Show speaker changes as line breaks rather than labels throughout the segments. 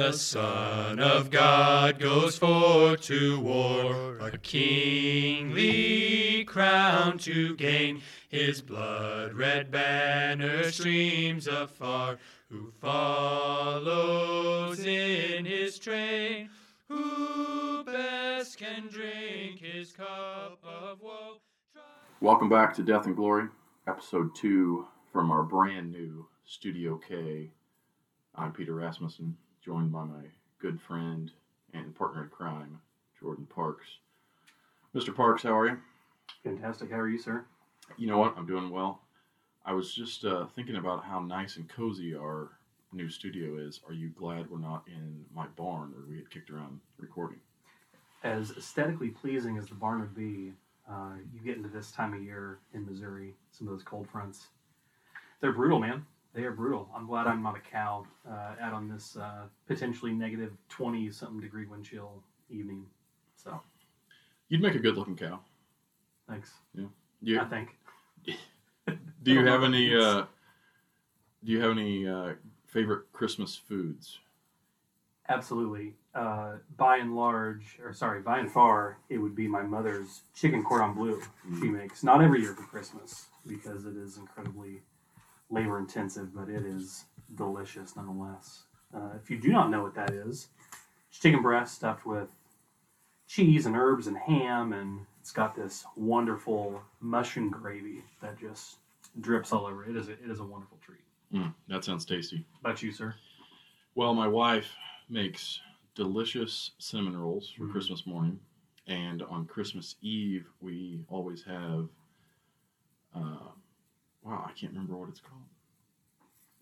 The Son of God goes forth to war, a kingly crown to gain. His blood red banner streams afar. Who follows in his train? Who best can drink his cup of woe?
Welcome back to Death and Glory, episode two from our brand new Studio K. I'm Peter Rasmussen, joined by my good friend and partner in crime, Jordan Parks. Mr. Parks, how are you?
Fantastic. How are you, sir?
You know what? I'm doing well. I was just uh, thinking about how nice and cozy our new studio is. Are you glad we're not in my barn where we had kicked around recording?
As aesthetically pleasing as the barn would be, uh, you get into this time of year in Missouri, some of those cold fronts. They're brutal, man. They are brutal. I'm glad I'm not a cow uh, out on this uh, potentially negative 20 something degree wind chill evening. So,
You'd make a good looking cow.
thanks.
You,
I think.
do you have any? Uh, do you have any uh, favorite Christmas foods?
Absolutely. Uh, by and large, or sorry, by and far, it would be my mother's chicken cordon bleu she makes. Not every year for Christmas because it is incredibly labor intensive, but it is delicious nonetheless. Uh, if you do not know what that is, it's chicken breast stuffed with cheese and herbs and ham, and it's got this wonderful mushroom gravy that just drips all over. It is a, it is a wonderful treat.
Mm, that sounds tasty.
About you, sir?
Well, my wife makes delicious cinnamon rolls for
Mhm.
Christmas morning, and on Christmas Eve we always have. Uh, wow, I can't remember what it's called.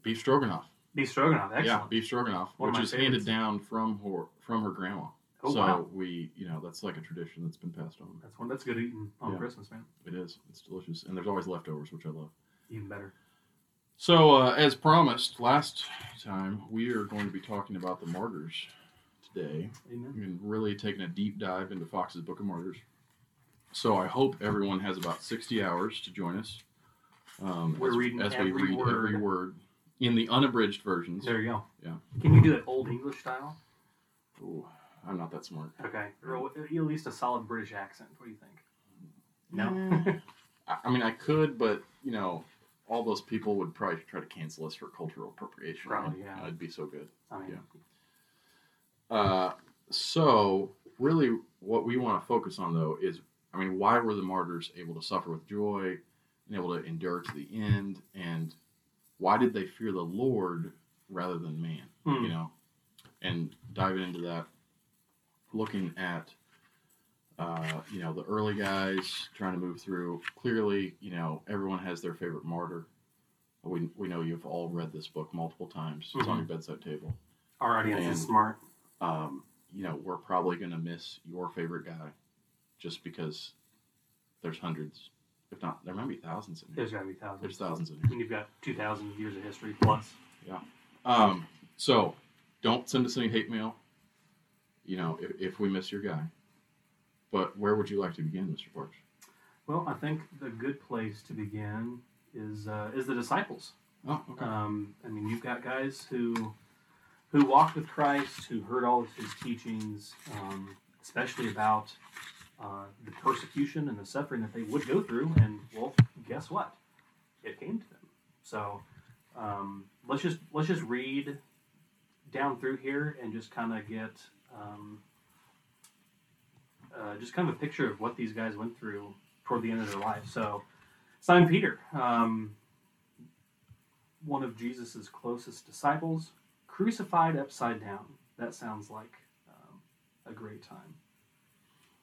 Beef stroganoff.
Beef stroganoff, excellent.
Yeah, beef stroganoff,
One
which is handed down from her from her grandma.
Oh,
so
wow.
we, you know, that's like a tradition that's been passed on.
That's one that's good eating on
Yeah.
Christmas, man.
It is. It's delicious, and there's always leftovers, which I love.
Even better.
So, uh, as promised last time, we are going to be talking about the martyrs today.
Amen.
and really taking a deep dive into Foxe's Book of Martyrs. So I hope everyone has about 60 hours to join us. Um,
We're
as,
reading
as
every
we read
word.
every word in the unabridged versions.
There you go.
Yeah.
Can you do it old English style?
Ooh, I'm not that smart.
Okay. Or at least a solid British accent. What do you think? No.
Mm. I, mean, I could, but you know, all those people would probably try to cancel us for cultural appropriation.
Probably, yeah.
It'd be so good.
I mean,
Uh, so, really, what we want to focus on, though, is I mean, why were the martyrs able to suffer with joy and able to endure to the end? And why did they fear the Lord rather than man?
Hmm.
You know, and diving into that, looking at, uh, you know, the early guys trying to move through. Clearly, you know, everyone has their favorite martyr. We, we know you've all read this book multiple times. It's on
Mhm.
your bedside table
our audience
And-
is smart.
um, you know, we're probably going to miss your favorite guy just because there's hundreds, if not, there might be thousands in here.
There's got to be thousands.
There's thousands in here.
mean, you've got 2,000 years of history plus.
Um, so don't send us any hate mail, you know, if, if we miss your guy. But where would you like to begin, Mr. Parks?
Well, I think the good place to begin is uh, is the disciples.
Oh, okay.
Um, I mean, you've got guys who who walked with Christ, who heard all of his teachings, um, especially about uh, the persecution and the suffering that they would go through. And well, guess what? It came to them. So um, let's just let's just read down through here and just kind of get um, uh, just kind of a picture of what these guys went through toward the end of their life. So Simon Peter. Um, one of Jesus's closest disciples, crucified upside down. That sounds like um, a great time.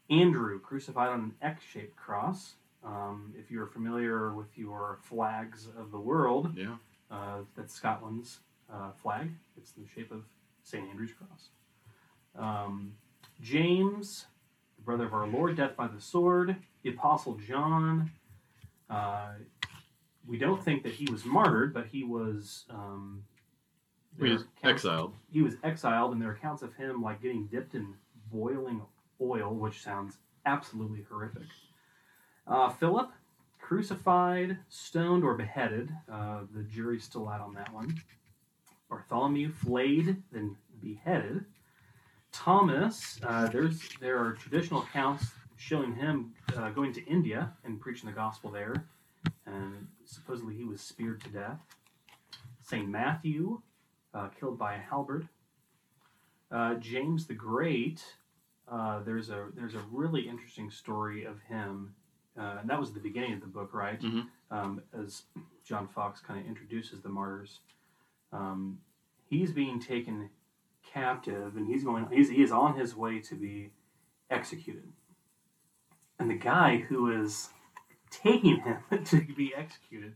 Andrew, crucified on an X shaped cross. Um, if you're familiar with your flags of the world,
yeah.
uh, that's Scotland's uh, flag. It's in the shape of St. Andrew's cross. Um, James, the brother of our Lord, death by the sword. The Apostle John. Uh, we don't think that he was martyred, but he was. Um,
He was
accounts-
exiled.
He was exiled, and there are accounts of him like getting dipped in boiling oil, which sounds absolutely horrific. Uh, Philip, crucified, stoned, or beheaded. Uh, the jury's still out on that one. Bartholomew, flayed, then beheaded. Thomas, uh, there's there are traditional accounts showing him uh, going to India and preaching the gospel there, and supposedly he was speared to death. Saint Matthew, uh, killed by a halberd. Uh, James the Great, uh, there's a there's a really interesting story of him, uh, and that was the beginning of the book, right?
Mhm.
Um, as John Foxe kind of introduces the martyrs, um, he's being taken captive, and he's going. He's, he is on his way to be executed, and the guy who is taking him to be executed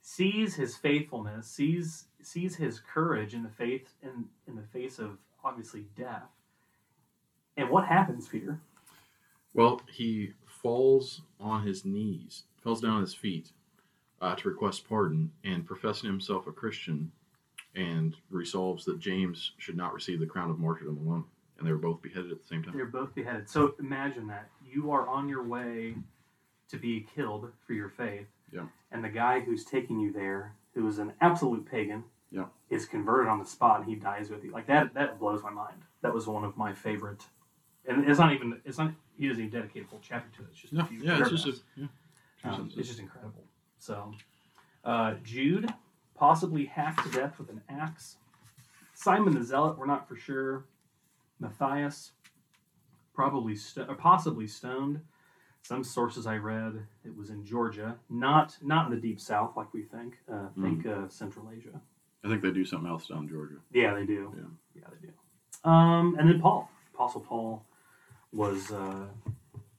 sees his faithfulness, sees sees his courage in the faith in in the face of obviously death. And what happens, Peter?
Well, he falls on his knees, falls down on his feet uh, to request pardon, and professing himself a Christian, and resolves that James should not receive the crown of martyrdom alone. And they were both beheaded at the same time.
They're both beheaded. So imagine that you are on your way to be killed for your faith.
Yeah.
And the guy who's taking you there, who is an absolute pagan,
Yeah.
is converted on the spot and he dies with you. Like that that blows my mind. That was one of my favorite and it's not even it's not he doesn't even dedicate a full chapter to it. It's just a
Yeah,
few
yeah, it's just a, yeah.
Um, it's just incredible. So, uh, Jude, possibly hacked to death with an axe. Simon the Zealot, we're not for sure. Matthias, probably st- or possibly stoned. Some sources I read it was in Georgia, not not in the deep south like we think. Uh, think uh, Central Asia.
I think they do something else down in Georgia.
Yeah, they do.
Yeah.
yeah they do. Um, and then Paul, Apostle Paul, was uh,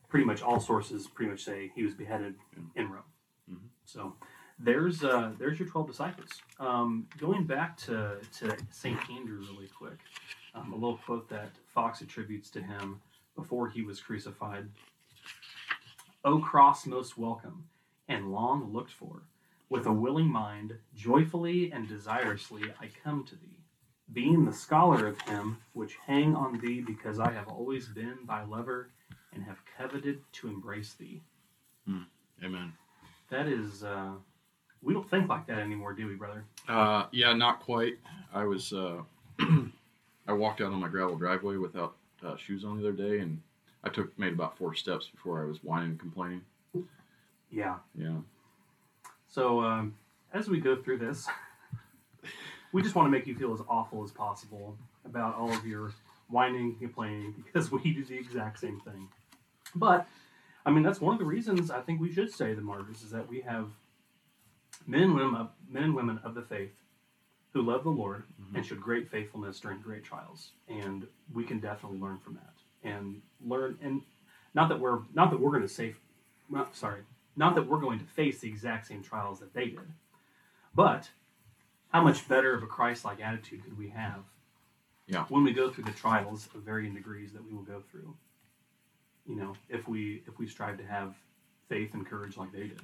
pretty much all sources pretty much say he was beheaded in Rome.
Mhm.
So there's uh, there's your twelve disciples. Um, going back to to Saint Andrew really quick, um, a little quote that Foxe attributes to him before he was crucified. O cross most welcome and long looked for, with a willing mind, joyfully and desirously I come to thee, being the scholar of him which hang on thee because I have always been thy lover and have coveted to embrace thee.
Amen.
That is, uh, we don't think like that anymore, do we, brother?
Uh, yeah, not quite. I was, uh, I walked out on my gravel driveway without uh, shoes on the other day, and I took made about four steps before I was whining and complaining.
Yeah.
Yeah.
So um, as we go through this, we just want to make you feel as awful as possible about all of your whining, and complaining, because we do the exact same thing. But I mean, that's one of the reasons I think we should say the martyrs is that we have men and women of, men and women of the faith who love the Lord
Mhm.
and showed great faithfulness during great trials, and we can definitely learn from that and learn. And not that we're not that we're going to say, not, sorry, not that we're going to face the exact same trials that they did, but how much better of a Christ-like attitude could we have?
Yeah.
When we go through the trials of varying degrees that we will go through, you know, if we if we strive to have faith and courage like they did.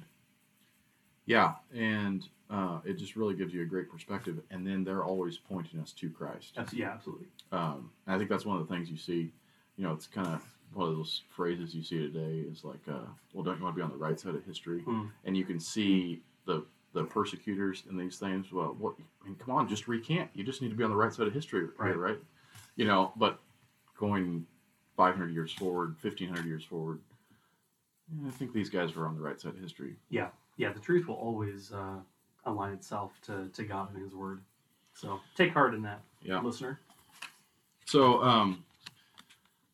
Yeah, and uh, it just really gives you a great perspective. And then they're always pointing us to Christ.
That's yeah, absolutely.
Um, I think that's one of the things you see. You know, it's kind of one of those phrases you see today is like, uh, "Well, don't you want to be on the right side of history?"
Hmm.
And you can see the the persecutors and these things. Well, what? I mean, come on, just recant. You just need to be on the right side of history,
Right.
right? You know, but going 500 years forward, 1500 years forward, I think these guys were on the right side of history.
Yeah, yeah, the truth will always uh, align itself to, to God and His Word. So take heart in that,
Yeah.
listener.
So, um,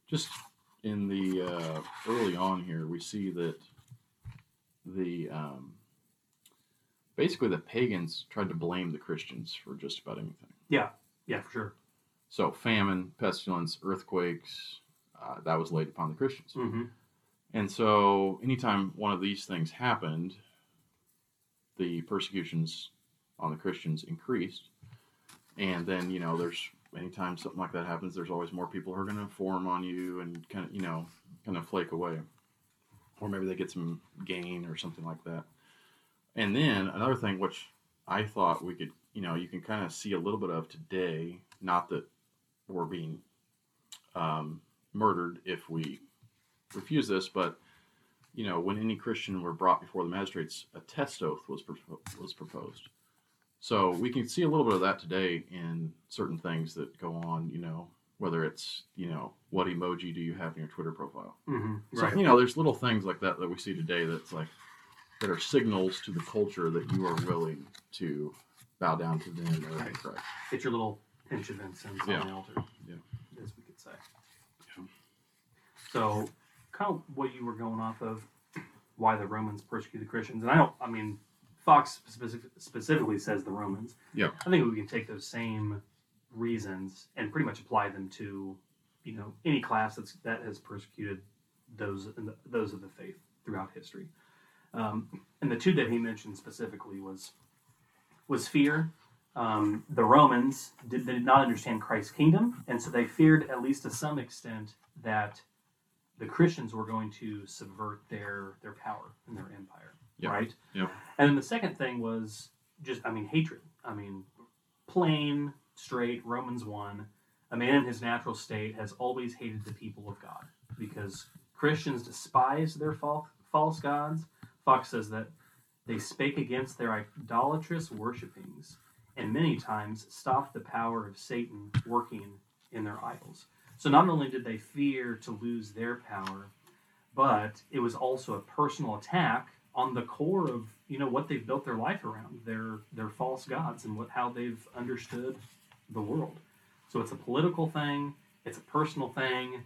just in the uh, early on here, we see that the um, basically the pagans tried to blame the Christians for just about anything.
Yeah, yeah, for sure.
So, famine, pestilence, earthquakes, uh, that was laid upon the Christians.
hmm
And so, anytime one of these things happened, the persecutions on the Christians increased. And then, you know, there's anytime something like that happens, there's always more people who are going to form on you and kind of, you know, kind of flake away. Or maybe they get some gain or something like that. And then another thing, which I thought we could, you know, you can kind of see a little bit of today, not that we're being um, murdered if we refuse this, but you know, when any Christian were brought before the magistrates, a test oath was propo- was proposed, So we can see a little bit of that today in certain things that go on, you know, whether it's, you know, what emoji do you have in your Twitter profile?
hmm
So,
Right.
you know, there's little things like that that we see today that's like, that are signals to the culture that you are willing to bow down to them or
Right.
Christ.
Get your little pinch of incense
Yeah.
on the altar.
Yeah.
As we could say.
Yeah.
So, kind of what you were going off of, why the Romans persecuted Christians, and I don't. I mean, Foxe specific, specifically says the Romans.
Yeah.
I think we can take those same reasons and pretty much apply them to, you know, any class that's that has persecuted those the, those of the faith throughout history. Um, and the two that he mentioned specifically was was fear. Um, the Romans did, they did not understand Christ's kingdom, and so they feared, at least to some extent, that the Christians were going to subvert their their power and their empire.
Yeah.
Right.
Yeah.
And then the second thing was just, I mean, hatred. I mean, plain, straight. Romans one. A man in his natural state has always hated the people of God because Christians despise their fal- false gods. Foxe says that they spake against their idolatrous worshipings, and many times stopped the power of Satan working in their idols. So not only did they fear to lose their power, but it was also a personal attack on the core of you know what they've built their life around their their false gods and what how they've understood the world. So it's a political thing, it's a personal thing,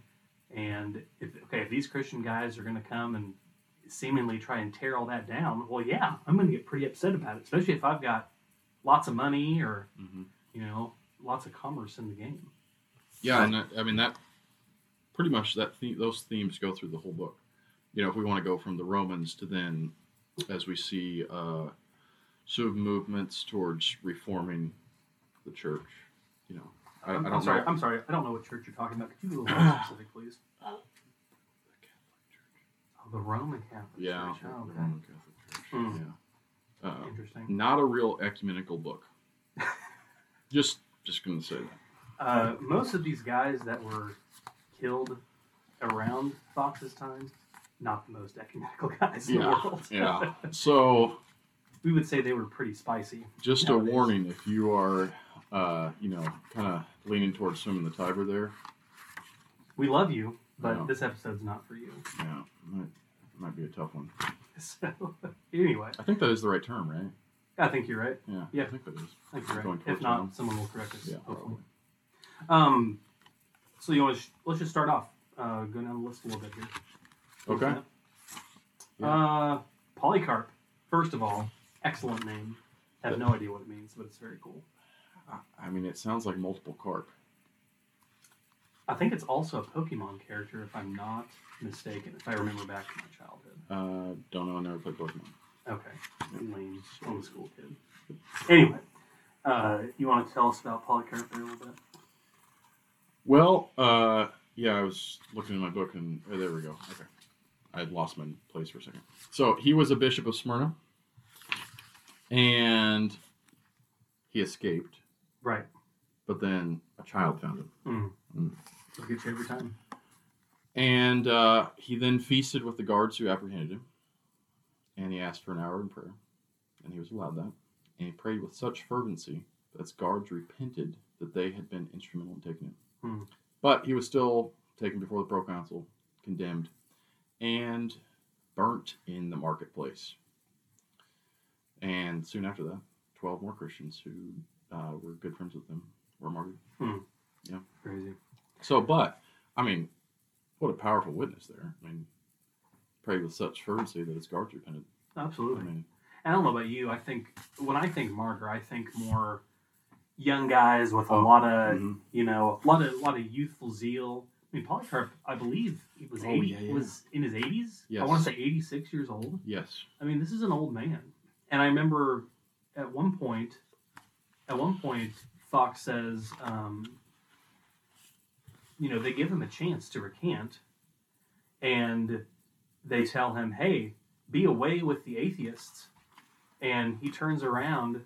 and if okay, if these Christian guys are going to come and seemingly try and tear all that down, well, yeah, I'm going to get pretty upset about it, especially if I've got lots of money or
Mm-hmm.
you know lots of commerce in the game.
Yeah, and that, I mean that pretty much that the- those themes go through the whole book. You know, if we want to go from the Romans to then, as we see uh, sort of movements towards reforming the church. You know, I, I
I'm,
don't
I'm sorry.
know.
I'm sorry. I don't know what church you're talking about. Could you be a little more specific, please? The Roman Catholic
Yeah,
Church.
the
Oh, okay.
Roman Catholic Church.
Hmm.
Yeah, uh,
Interesting.
not a real ecumenical book. just, just gonna say that.
Uh, most of these guys that were killed around Foxe's time, not the most ecumenical guys in the world.
Yeah. So,
we would say they were pretty spicy.
just a warning: if you are, uh, you know, kind of leaning towards swimming the Tiber there,
We love you, but
Yeah.
this episode's not for you.
yeah, might, be a tough one.
So, anyway,
I think that is the right term, right?
I think you're right.
Yeah,
Yeah.
I think that is.
I think you're right. If not,
home.
someone will correct us.
Yeah,
hopefully.
probably.
Um, so you want to sh- let's just start off. Uh, go down the list a little bit here.
Okay. Yeah.
Uh, Polycarp. First of all, excellent name. Have no idea what it means, but it's very cool.
I mean, it sounds like multiple carp.
I think it's also a Pokemon character, if I'm not mistaken. If I remember back to my childhood.
Uh, don't know. I never played Pokemon.
Okay, lame homeschool kid. Anyway, uh, you want to tell us about Polycarp there a little bit?
Well, uh, yeah, I was looking in my book and oh, there we go. Okay, I had lost my place for a second. So he was a bishop of Smyrna, and he escaped,
Right.
But then a child found him,
Mm.
Mm.
I'll get you every time.
and uh, he then feasted with the guards who apprehended him, and he asked for an hour in prayer, and he was allowed that, and he prayed with such fervency that his guards repented that they had been instrumental in taking him.
Hmm.
But he was still taken before the proconsul, condemned, and burnt in the marketplace. And soon after that, 12 more Christians who uh, were good friends with them were martyred.
Crazy.
So, but, I mean, what a powerful witness there. I mean, prayed with such fervency that it's guards repented. I
Absolutely.
mean,
I don't know about you. I think when I think martyr, I think more young guys with a
Oh,
lot of
mhm.
you know, a lot of a lot of youthful zeal. I mean, Polycarp, I believe he was
Oh,
eighty,
yeah, yeah.
was in his eighties. I want to say eighty-six years old.
yes.
I mean, this is an old man, and I remember at one point, at one point, Foxe says, um, you know, they give him a chance to recant, and they tell him, "Hey, be away with the atheists," and he turns around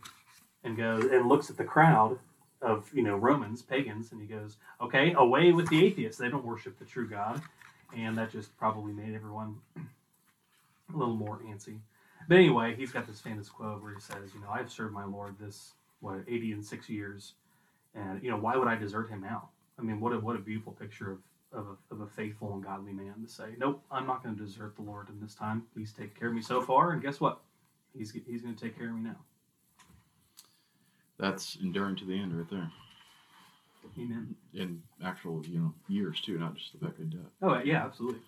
and goes and looks at the crowd of you know Romans, pagans, and he goes, "Okay, away with the atheists. They don't worship the true God," and that just probably made everyone a little more antsy. But anyway, he's got this famous quote where he says, "You know, I've served my Lord this what eighty and six years, and you know why would I desert him now? I mean, what a what a beautiful picture of of a, of a faithful and godly man to say, nope, I'm not going to desert the Lord in this time. He's taken care of me so far, and guess what? He's he's going to take care of me now.
That's enduring to the end, right there.
Amen.
In actual, you know, years too, not just the fact of death.
Oh yeah, absolutely.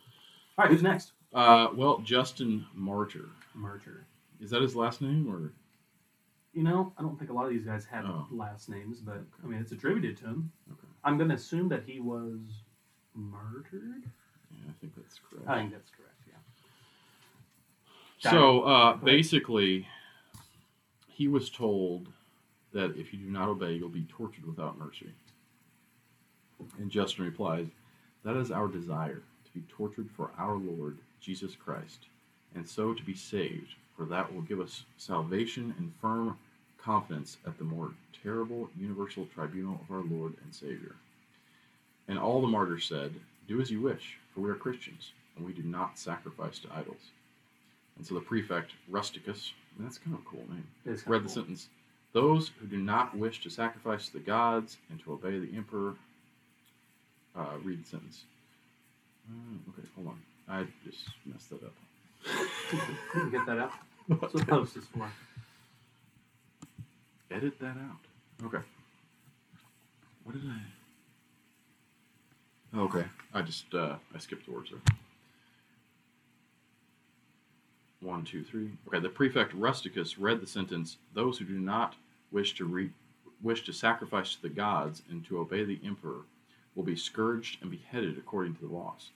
All right, who's next?
Uh, well, Justin Martyr.
Merger.
Is that his last name, or
You know, I don't think a lot of these guys had
Oh.
last names, but I mean, it's attributed to him.
Okay.
I'm going to assume that he was murdered.
yeah, I think that's correct.
I think that's correct. Yeah.
So uh, basically, he was told that if you do not obey, you'll be tortured without mercy. And Justin replies, That is our desire, to be tortured for our Lord Jesus Christ, and so to be saved, for that will give us salvation and firm confidence at the more terrible universal tribunal of our Lord and Savior. And all the martyrs said, Do as you wish, for we are Christians, and we do not sacrifice to idols. And so the prefect, Rusticus, that's kind of a cool name, read the
cool.
sentence Those who do not wish to sacrifice to the gods and to obey the emperor, uh, read the sentence. Uh, okay, hold on. I just messed that up.
Get that out. That's what post is for.
Edit that out. Okay. What did I? Okay, I just uh, I skipped the words there. One, two, three. Okay, the prefect Rusticus read the sentence: "Those who do not wish to re- wish to sacrifice to the gods and to obey the emperor will be scourged and beheaded according to the laws."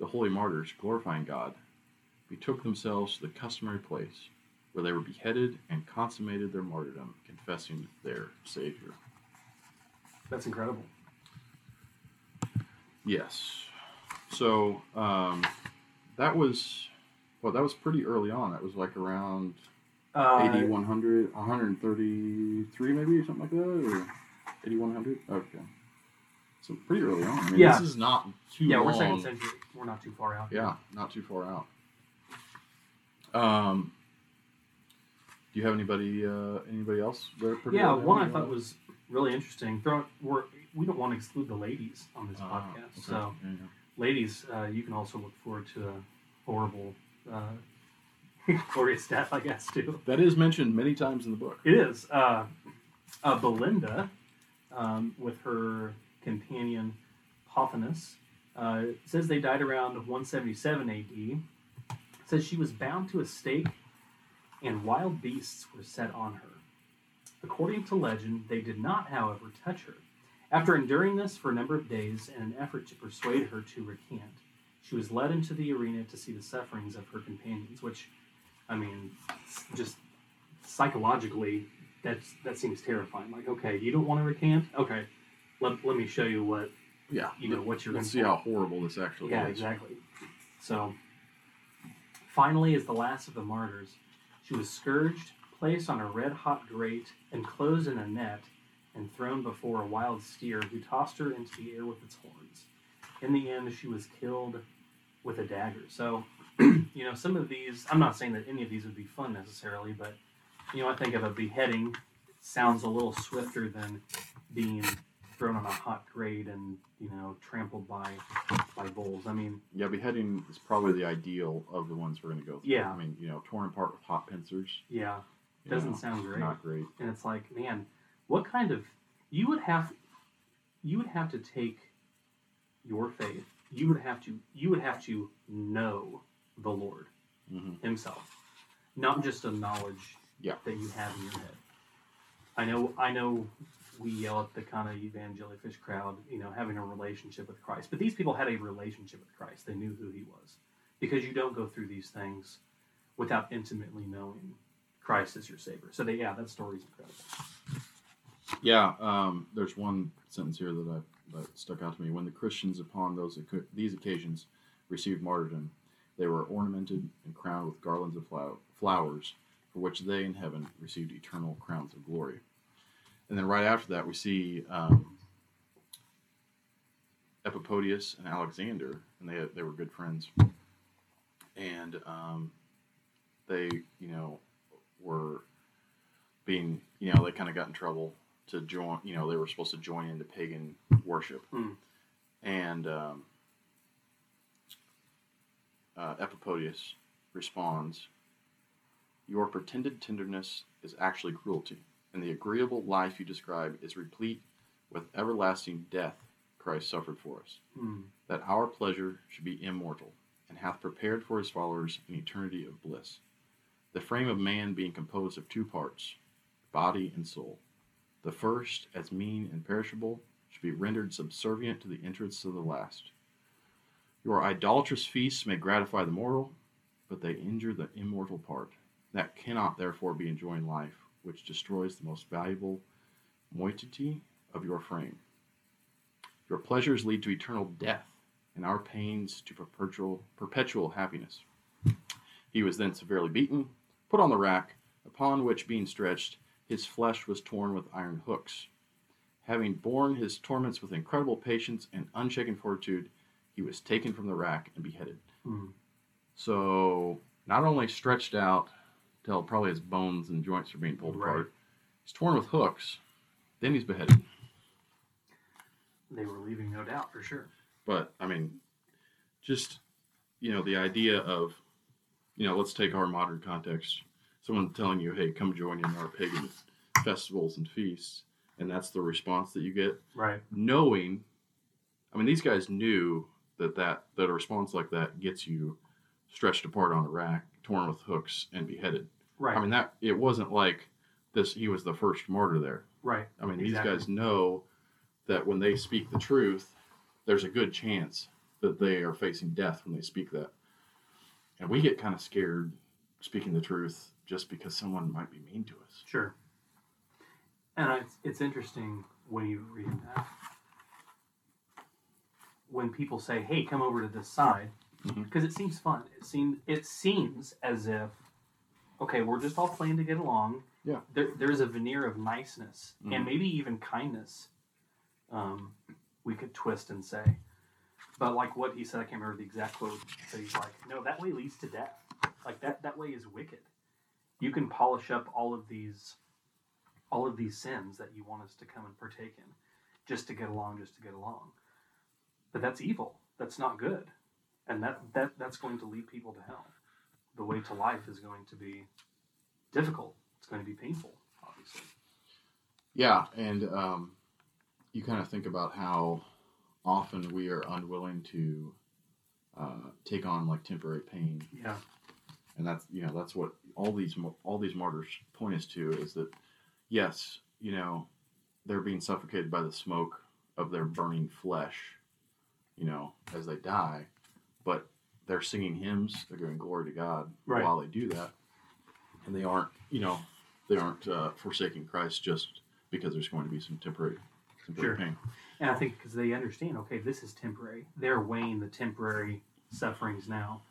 The holy martyrs, glorifying God, betook themselves to the customary place where they were beheaded and consummated their martyrdom, confessing their Savior.
That's incredible.
Yes. So um, that was, well, that was pretty early on. That was like around
Uh,
80, 100, 133 maybe, or something like that, or 8100. Okay. So pretty early on. I mean,
Yeah.
this is not too
yeah,
long.
we're second century. We're not too far out.
Yeah, not too far out. Um, do you have anybody uh, anybody else?
Yeah, one? I thought was really interesting. Throw, we're, we don't want to exclude the ladies on this
Ah,
podcast.
okay.
So,
Yeah, yeah.
ladies, uh, you can also look forward to a horrible, uh, glorious death, I guess, too.
That is mentioned many times in the book.
It is. Uh, uh, Belinda, um, with her companion Pothinus, uh, says they died around 177 AD. Says she was bound to a stake, and wild beasts were set on her. According to legend, they did not, however, touch her. After enduring this for a number of days in an effort to persuade her to recant, she was led into the arena to see the sufferings of her companions, which, I mean, just psychologically, that's, that seems terrifying. Like, okay, you don't want to recant? Okay, let, let me show you what,
Yeah,
you know, what you're
going
to
see how horrible this actually
Yeah,
is.
exactly. So, finally, as the last of the martyrs, she was scourged, placed on a red hot grate, enclosed in a net, and thrown before a wild steer who tossed her into the air with its horns. In the end, she was killed with a dagger. So, you know, some of these, I'm not saying that any of these would be fun necessarily, but, you know, I think of a beheading sounds a little swifter than being thrown on a hot grate and, you know, trampled by by bulls. I mean,
Yeah, beheading is probably the ideal of the ones we're going to go through.
Yeah.
I mean, you know, torn apart with hot pincers.
yeah, doesn't
know,
sound great.
Not great.
And it's like, man, what kind of you would have you would have to take your faith. You would have to you would have to know the Lord
hmm
himself. Not just a knowledge
Yeah.
that you have in your head. I know I know we yell at the kind of evangelifish crowd, you know, having a relationship with Christ. But these people had a relationship with Christ. They knew who he was. Because you don't go through these things without intimately knowing Christ as your Savior. So they, yeah, that story's incredible.
Yeah, um, there's one sentence here that I, that stuck out to me. When the Christians upon those these occasions received martyrdom, they were ornamented and crowned with garlands of flowers, for which they in heaven received eternal crowns of glory. And then right after that, we see um, Epipodius and Alexander, and they they were good friends, and um, they you know were being, you know, they kind of got in trouble to join. You know, they were supposed to join into pagan worship,
Hmm.
and um, uh, Epipodius responds, "Your pretended tenderness is actually cruelty, and the agreeable life you describe is replete with everlasting death. Christ suffered for us."
Hmm.
that our pleasure should be immortal, and hath prepared for his followers an eternity of bliss. The frame of man being composed of two parts, body and soul. The first, as mean and perishable, should be rendered subservient to the interests of the last. Your idolatrous feasts may gratify the mortal, but they injure the immortal part. That cannot therefore be enjoying life, which destroys the most valuable moiety of your frame. Your pleasures lead to eternal death, and our pains to perpetual, perpetual happiness. He was then severely beaten, put on the rack, upon which, being stretched, his flesh was torn with iron hooks. Having borne his torments with incredible patience and unshaken fortitude, he was taken from the rack and beheaded.
Hmm.
So, not only stretched out till probably his bones and joints are being pulled
Right.
apart, he's torn with hooks, then he's beheaded.
They were leaving, no doubt, for sure.
But I mean, just you know, the idea of you know, let's take our modern context. Someone telling you, "Hey, come join in our pagan festivals and feasts," and that's the response that you get,
Right.
knowing. I mean, these guys knew that that that a response like that gets you stretched apart on a rack, torn with hooks, and beheaded.
Right.
I mean, that it wasn't like this. He was the first martyr there.
right.
I mean,
Exactly.
these guys know that when they speak the truth, there's a good chance that they are facing death when they speak that. And we get kind of scared speaking the truth just because someone might be mean to us.
Sure. And it's, it's interesting when you read that. When people say, "Hey, come over to this side,"
mm-hmm.
because it seems fun. It seems it seems as if, okay, we're just all playing to get along.
Yeah.
There, there's a veneer of niceness
Mhm.
and maybe even kindness. Um, we could twist and say, but like what he said, I can't remember the exact quote. But he's like, "No, that way leads to death. Like that that way is wicked. You can polish up all of these." all of these sins that you want us to come and partake in just to get along just to get along but that's evil that's not good and that, that that's going to lead people to hell the way to life is going to be difficult. It's going to be painful obviously.
Yeah, and um, you kind of think about how often we are unwilling to uh, take on like temporary pain.
Yeah.
And that's you know that's what all these all these martyrs point us to is that yes you know they're being suffocated by the smoke of their burning flesh you know as they die but they're singing hymns they're giving glory to god
Right.
while they do that and they aren't you know they aren't uh, forsaking christ just because there's going to be some temporary temporary
Sure.
pain
and i think because they understand okay this is temporary they're weighing the temporary sufferings now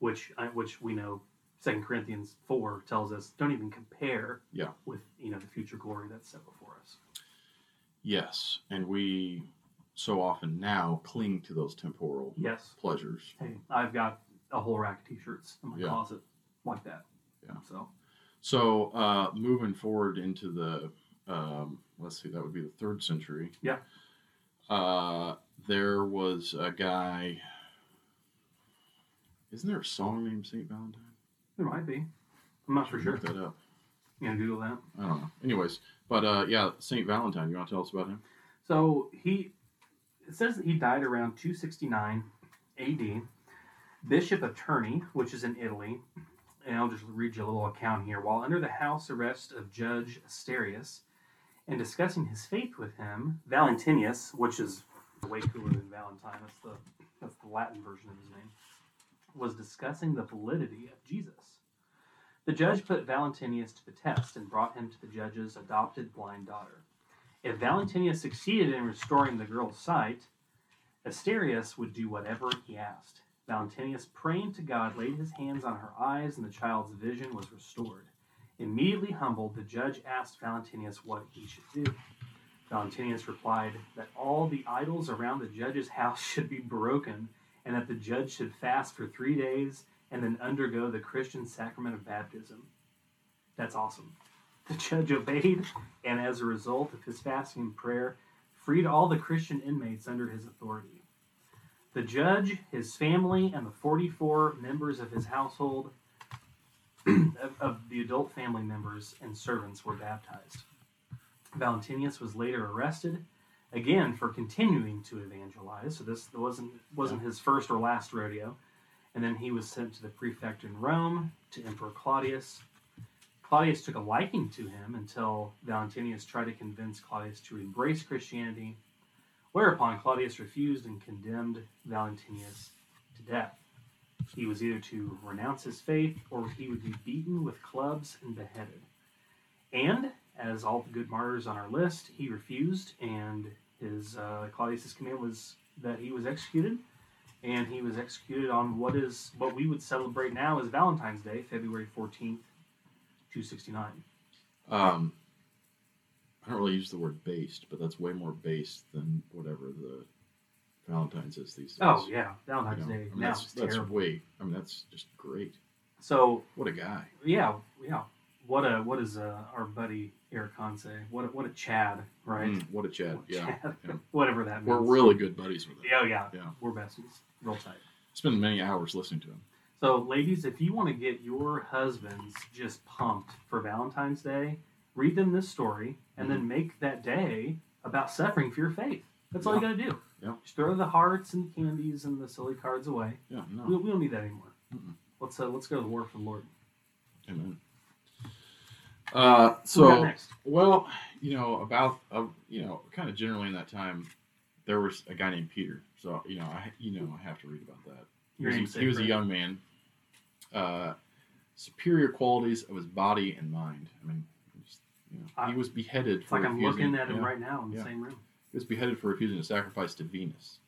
which I, which we know Second Corinthians four tells us don't even compare
Yeah.
with you know the future glory that's set before us.
yes and we so often now cling to those temporal
Yes.
pleasures
Hey, I've got a whole rack of t-shirts in my
Yeah.
closet like that.
Yeah.
So
So uh, moving forward into the um, let's see, that would be the third century.
Yeah.
Uh, there was a guy. Isn't there a song named Saint Valentine?
there might be. I'm not for sure.
Look that up.
You gonna Google that?
I don't know. Anyways, but uh, yeah, Saint Valentine. You want to tell us about him?
So he it says that he died around 269 AD. Bishop of Terni, which is in Italy, and I'll just read you a little account here. While under the house arrest of Judge Asterius, and discussing his faith with him, Valentinius, which is way cooler than Valentine, that's the that's the Latin version of his name, was discussing the validity of Jesus. The judge put Valentinius to the test and brought him to the judge's adopted blind daughter. If Valentinius succeeded in restoring the girl's sight, Asterius would do whatever he asked. Valentinius, praying to God, laid his hands on her eyes, and the child's vision was restored. Immediately humbled, the judge asked Valentinius what he should do. Valentinius replied that all the idols around the judge's house should be broken, and that the judge should fast for three days and then undergo the Christian sacrament of baptism. That's awesome. The judge obeyed, and as a result of his fasting and prayer, freed all the Christian inmates under his authority. The judge, his family, and the 44 members of his household, of, of the adult family members and servants, were baptized. Valentinius was later arrested, again for continuing to evangelize. So this wasn't wasn't his first or last rodeo. And then he was sent to the prefect in Rome, to Emperor Claudius. Claudius took a liking to him until Valentinius tried to convince Claudius to embrace Christianity, whereupon Claudius refused and condemned Valentinius to death. He was either to renounce his faith or he would be beaten with clubs and beheaded. And, as all the good martyrs on our list, he refused, and his uh, Claudius's command was that he was executed and he was executed on what is what we would celebrate now as Valentine's Day, February fourteenth, two sixty nine.
Um, I don't really use the word based, but that's way more based than whatever the Valentine's is these days.
Oh yeah,
You
Valentine's
know,
Day
I mean, that's, that's
terrible.
way. I mean, that's just great.
So
What a guy.
yeah, yeah. What a what is uh, our buddy Eric Hahn? What a, what a Chad, right?
Mm, what a Chad.
What
Yeah.
Chad.
yeah.
Whatever that means.
We're really good buddies with him.
Yeah, yeah,
Yeah.
We're besties, real tight.
Spend many hours listening to him.
So, ladies, if you want to get your husbands just pumped for Valentine's Day, read them this story and then make that day about suffering for your faith. That's all you got to do.
Yeah.
Just throw the hearts and the candies and the silly cards away.
Yeah. No.
We, we don't need that anymore.
Mm-mm.
Let's uh, let's go to the war for the Lord.
Amen. Uh,
we
so well, you know about uh, you know kind of generally in that time, there was a guy named Peter. So you know I you know I have to read about that. He was, he was a young man. Uh, superior qualities of his body and mind. I mean, just, you know,
I-
he was beheaded
It's
for
like I'm looking at him
yeah.
right now in the
Yeah.
same room.
He was beheaded for refusing to sacrifice to Venus.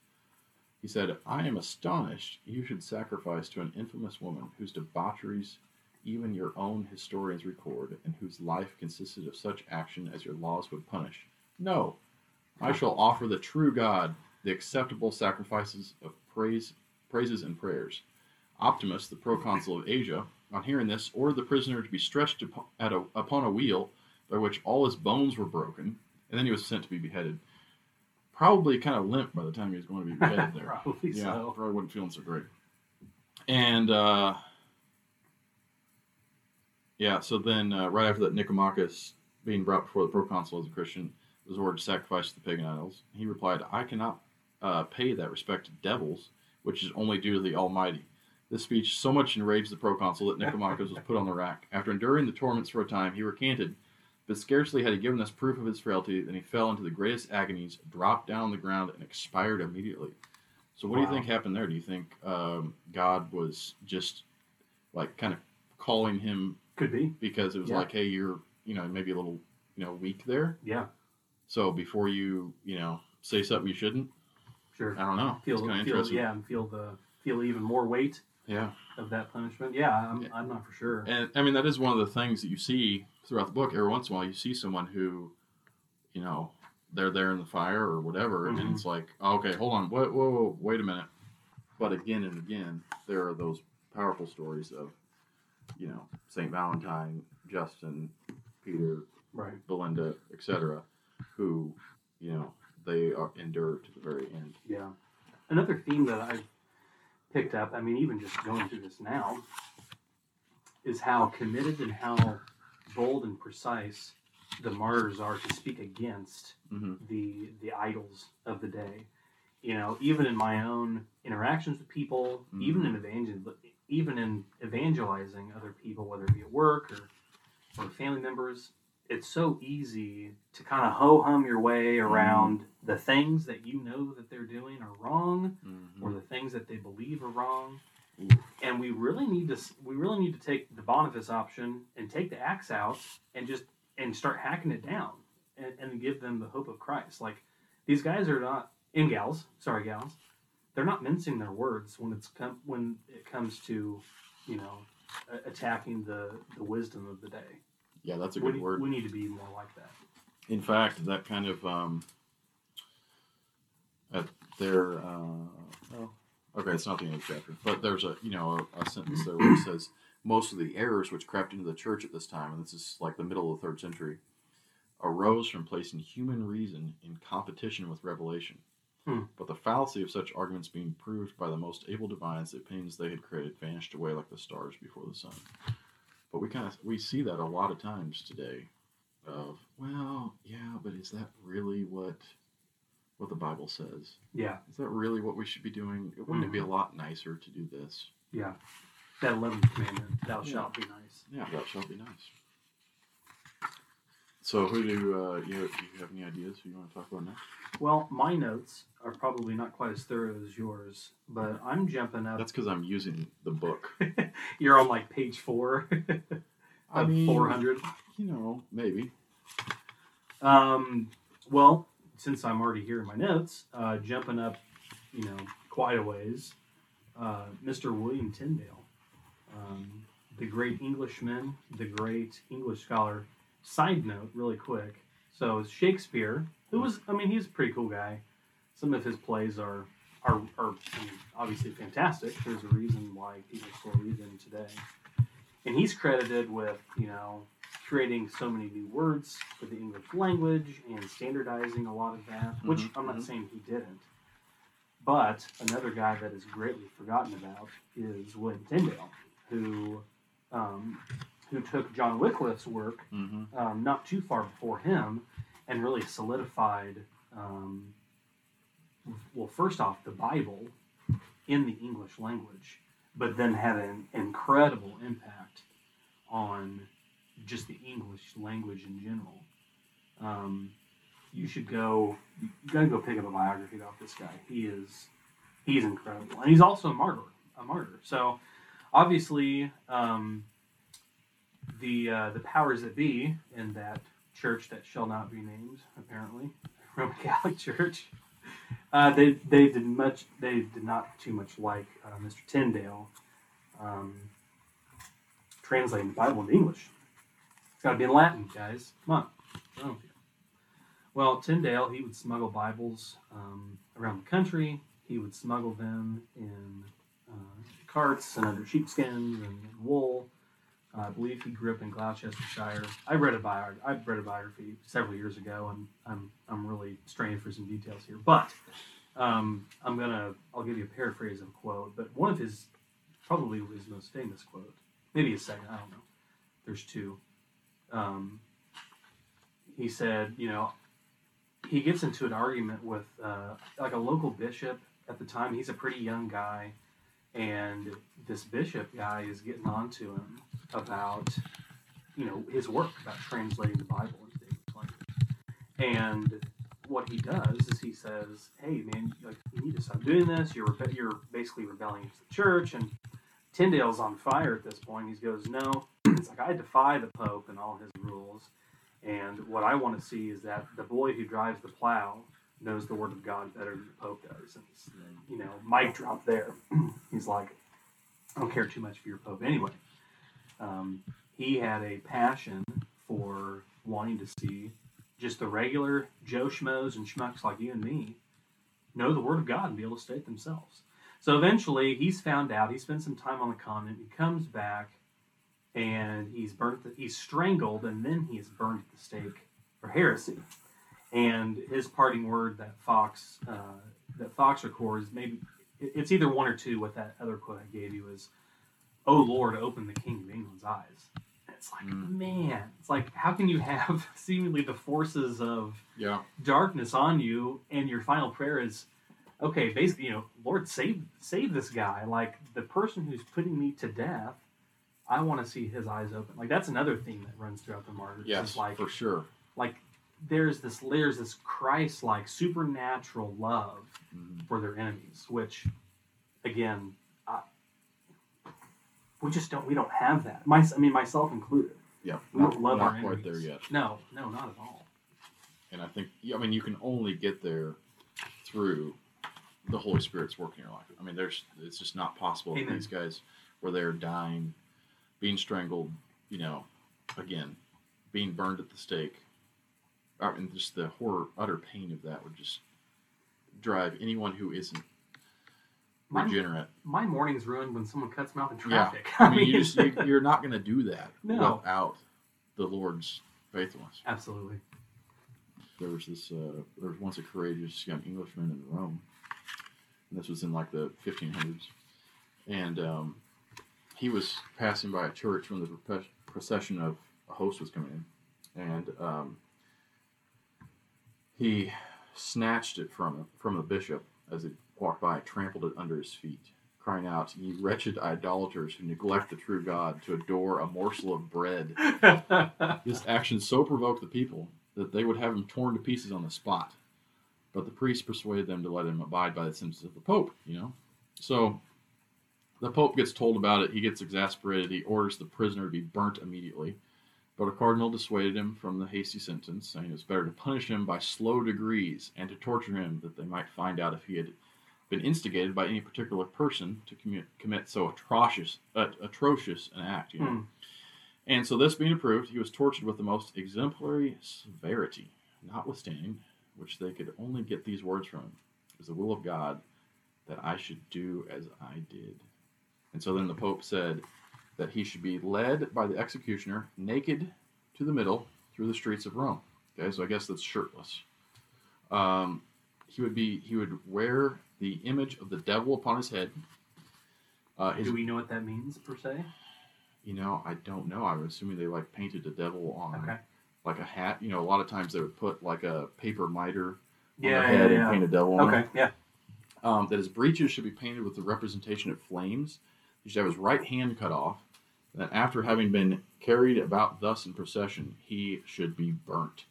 He said, I am astonished you should sacrifice to an infamous woman whose debaucheries even your own historians record, and whose life consisted of such action as your laws would punish. No, I shall offer the true God the acceptable sacrifices of praise, praises and prayers. Optimus, the proconsul of Asia, on hearing this, ordered the prisoner to be stretched upo- at a, upon a wheel by which all his bones were broken, and then he was sent to be beheaded. Probably kind of limp by the time he was going to be beheaded there.
Probably
yeah,
so.
probably wasn't feeling so great. And uh, yeah, so then uh, right after that, Nicomachus, being brought before the proconsul as a Christian, was ordered to sacrifice to the pagan idols. He replied, "I cannot uh, pay that respect to devils, which is only due to the Almighty." This speech so much enraged the proconsul that Nicomachus was put on the rack. After enduring the torments for a time, he recanted, but scarcely had he given us proof of his frailty than he fell into the greatest agonies, dropped down on the ground, and expired immediately. So, what do you think happened there? Do you think um, God was just like kind of calling him
Could be.
because it was
Yeah.
like, hey, you're you know maybe a little you know weak there,
Yeah.
so before you you know say something you shouldn't,
Sure.
I don't know.
Feel,
it's
feel
interesting.
yeah, and feel the feel even more weight
yeah.
of that punishment. Yeah, I'm. I'm not for sure.
And I mean, that is one of the things that you see throughout the book. Every once in a while, you see someone who, you know, they're there in the fire or whatever,
Mhm.
and it's like, oh, okay, hold on, whoa, whoa, whoa, wait a minute. But again and again, there are those powerful stories of, you know, Saint Valentine, Justin, Peter,
Right.
Belinda, etc., who, you know, they are endure to the very end.
Yeah. Another theme that I've picked up, I mean, even just going through this now, is how committed and how bold and precise the martyrs are to speak against
Mm-hmm.
the the idols of the day. You know, even in my own interactions with people, even in evangel, even in evangelizing other people, whether it be at work or or family members, it's so easy to kind of ho hum your way around the things that you know that they're doing are wrong,
Mm-hmm.
or the things that they believe are wrong.
Ooh.
And we really need to we really need to take the Boniface option and take the axe out and just and start hacking it down and, and give them the hope of Christ. Like these guys are not and gals, sorry gals, they're not mincing their words when it's com- when it comes to you know attacking the the wisdom of the day.
Yeah, that's a
we,
good word.
we need to be more like that.
In fact, that kind of um, at their uh, oh, okay, it's not the end of the chapter, but there's a you know a, a sentence there where it says most of the errors which crept into the church at this time, and this is like the middle of the third century, arose from placing human reason in competition with revelation.
Hmm.
But the fallacy of such arguments being proved by the most able divines, the opinions they had created vanished away like the stars before the sun. But we kind of we see that a lot of times today. Of well, yeah, but is that really what what the Bible says?
Yeah,
Is that really what we should be doing? Wouldn't it be a mm-hmm. lot nicer to do this?
yeah. That eleventh commandment, thou
Yeah.
shalt be nice.
Yeah, that shall be nice. So, who do uh, you, do you have any ideas who you want to talk about next?
Well, my notes are probably not quite as thorough as yours, but I'm jumping up.
That's because I'm using the book.
You're on like page four
I
of
mean,
400.
You know, maybe.
Um, well, since I'm already here in my notes, uh, jumping up, you know, quite a ways, uh, Mr. William Tyndale, um, the great Englishman, the great English scholar. Side note, really quick. So Shakespeare, who was, I mean, he's a pretty cool guy. Some of his plays are, are, are I mean, obviously fantastic. There's a reason why people still read them today. And he's credited with, you know, creating so many new words for the English language and standardizing a lot of that, which
Mhm,
I'm not
mhm.
saying he didn't. But another guy that is greatly forgotten about is William Tyndale, who um, who took John Wycliffe's work
Mm-hmm.
um, not too far before him and really solidified, um, well, first off, the Bible in the English language, but then had an incredible impact on just the English language in general. Um, you should go, you gotta go pick up a biography about this guy. He is, he's incredible. And he's also a martyr, a martyr. So obviously, um, the uh, the powers that be in that church that shall not be named, apparently Roman Catholic Church, uh, they they did much they did not too much like uh, Mr. Tyndale um, translating the Bible into English. It's got to be in Latin, guys. Come on. Well, Tyndale he would smuggle Bibles um, around the country. He would smuggle them in uh, carts and under sheepskins and wool. Uh, I believe he grew up in Gloucestershire. I read a biography. I read a biography several years ago, and I'm I'm really straining for some details here. But um, I'm gonna I'll give you a paraphrase of a quote. But one of his probably his most famous quote, maybe a second. I don't know. There's two. Um, he said, you know, he gets into an argument with uh, like a local bishop at the time. He's a pretty young guy, and this bishop guy is getting on to him about you know his work about translating the Bible into English language. And what he does is he says, "Hey man, like you need to stop doing this. You're you're basically rebelling against the church." And Tyndale's on fire at this point. He goes, "No, it's like I defy the Pope and all his rules, and what I want to see is that the boy who drives the plow." Knows the word of God better than the Pope does, and you know, mic drop there. He's like, I don't care too much for your Pope anyway. Um, he had a passion for wanting to see just the regular Joe Schmoes and schmucks like you and me know the Word of God and be able to state themselves. So eventually, he's found out. He spent some time on the continent. He comes back, and he's burnt. He's strangled, and then he is burned at the stake for heresy. And his parting word that Foxe uh, that Foxe records maybe it's either one or two. What that other quote I gave you is, "Oh Lord, open the King of England's eyes." And it's like,
Mm.
man, it's like how can you have seemingly the forces of
Yeah.
darkness on you, and your final prayer is, okay, basically, you know, Lord, save save this guy. Like the person who's putting me to death, I want to see his eyes open. Like that's another theme that runs throughout the martyrs.
Yes,
like
for sure.
like there's this there's this Christ like supernatural love
Mhm.
for their enemies, which again, we just don't we don't have that. My, I mean myself included.
Yeah.
We
Not,
don't love
not
our
quite
enemies.
there yet.
No, no, not at all.
And I think, I mean, you can only get there through the Holy Spirit's work in your life. I mean, there's, it's just not possible.
Amen.
These guys were there dying, being strangled, you know, again, being burned at the stake. I mean, just the horror, utter pain of that would just drive anyone who isn't regenerate.
my morning's ruined when someone cuts me off in
Yeah.
traffic.
I mean, you just you, you're not going to do that
No.
without the Lord's faithfulness.
absolutely.
There was this. Uh, there was once a courageous young Englishman in Rome, and this was in like the 1500s, and um, he was passing by a church when the procession of a host was coming in, and um, he snatched it from from the bishop as it walked by, trampled it under his feet, crying out, "Ye wretched idolaters who neglect the true God to adore a morsel of bread." This action so provoked the people that they would have him torn to pieces on the spot. But the priests persuaded them to let him abide by the sentence of the Pope, you know? So the Pope gets told about it. He gets exasperated. He orders the prisoner to be burnt immediately. But a cardinal dissuaded him from the hasty sentence, saying it was better to punish him by slow degrees and to torture him that they might find out if he had been instigated by any particular person to commit, commit so atrocious, uh, atrocious an act. You know?
Hmm.
And so, this being approved, he was tortured with the most exemplary severity, notwithstanding which they could only get these words from him. It was the will of God that I should do as I did. And so then the Pope said that he should be led by the executioner naked to the middle through the streets of Rome. Okay, so I guess that's shirtless. Um, he would be he would wear the image of the devil upon his head. Uh, his
Do we know what that means per se?
you know, I don't know. I'm assuming they like painted the devil on
Okay.
like a hat. You know, a lot of times they would put like a paper miter on
Yeah,
the head
yeah,
and paint a devil on it.
Okay, yeah.
Um, that his breeches should be painted with the representation of flames. He should have his right hand cut off. And then after having been carried about thus in procession, he should be burnt.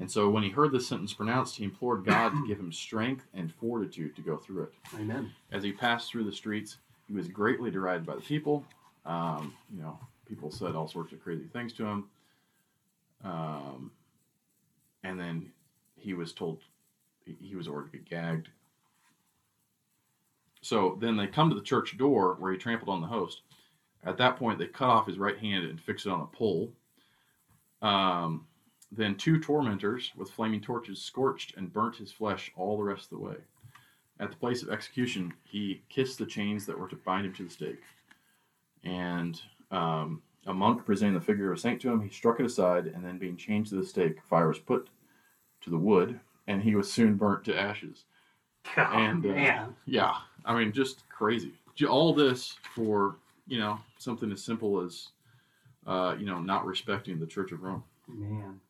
And so when he heard this sentence pronounced, he implored God to give him strength and fortitude to go through it.
Amen.
As he passed through the streets, he was greatly derided by the people. Um, you know, people said all sorts of crazy things to him. Um, and then he was told he- was ordered to be gagged. So then they come to the church door where he trampled on the host. At that point, they cut off his right hand and fix it on a pole. Um, then two tormentors with flaming torches scorched and burnt his flesh all the rest of the way. At the place of execution, he kissed the chains that were to bind him to the stake. And um, a monk presenting the figure of a saint to him, he struck it aside, and then being chained to the stake, fire was put to the wood, and he was soon burnt to ashes.
God,
And, uh,
man.
Yeah, I mean, just crazy. All this for you know something as simple as uh, you know not respecting the Church of Rome.
Man.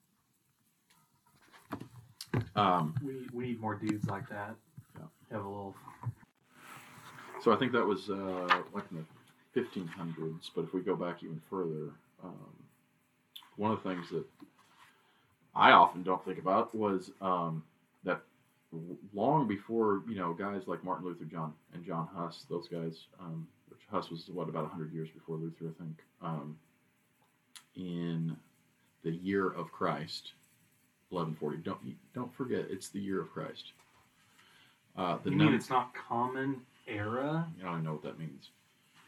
Um,
We, we need more dudes like that.
Yeah.
Have a little.
so I think that was uh, like in the 1500s. But if we go back even further, um, one of the things that I often don't think about was um, that long before you know guys like Martin Luther, John and John Huss, those guys, um, which Huss was what about 100 years before Luther, I think. Um, in the year of Christ, 1140. Don't don't forget, it's the year of Christ. Uh, the
you
num-
mean it's not common era?
I don't know what that means.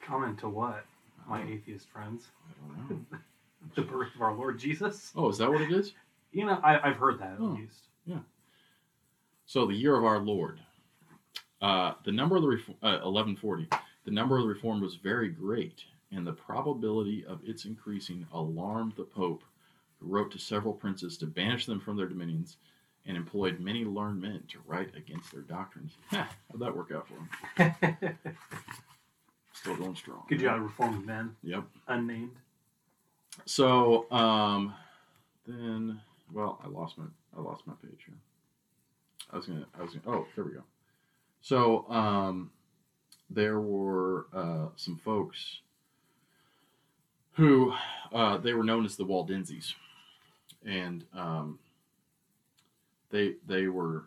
Common to what, my
don't-
atheist friends?
I don't know.
The birth of our Lord Jesus?
Oh, is that what it is?
You know, I, I've heard that at
Oh.
least.
So the year of our Lord. Uh, the number of the reform, uh, 1140. The number of the reform was very great, and the probability of its increasing alarmed the Pope, who wrote to several princes to banish them from their dominions, and employed many learned men to write against their doctrines. How'd that work out for him? Still going strong.
Good job, reformed men,
Yep.
unnamed.
So um, then, well, I lost my I lost my page here. I was gonna I was gonna oh here we go. So um, there were uh, some folks who uh, they were known as the Waldenses, and um, they they were.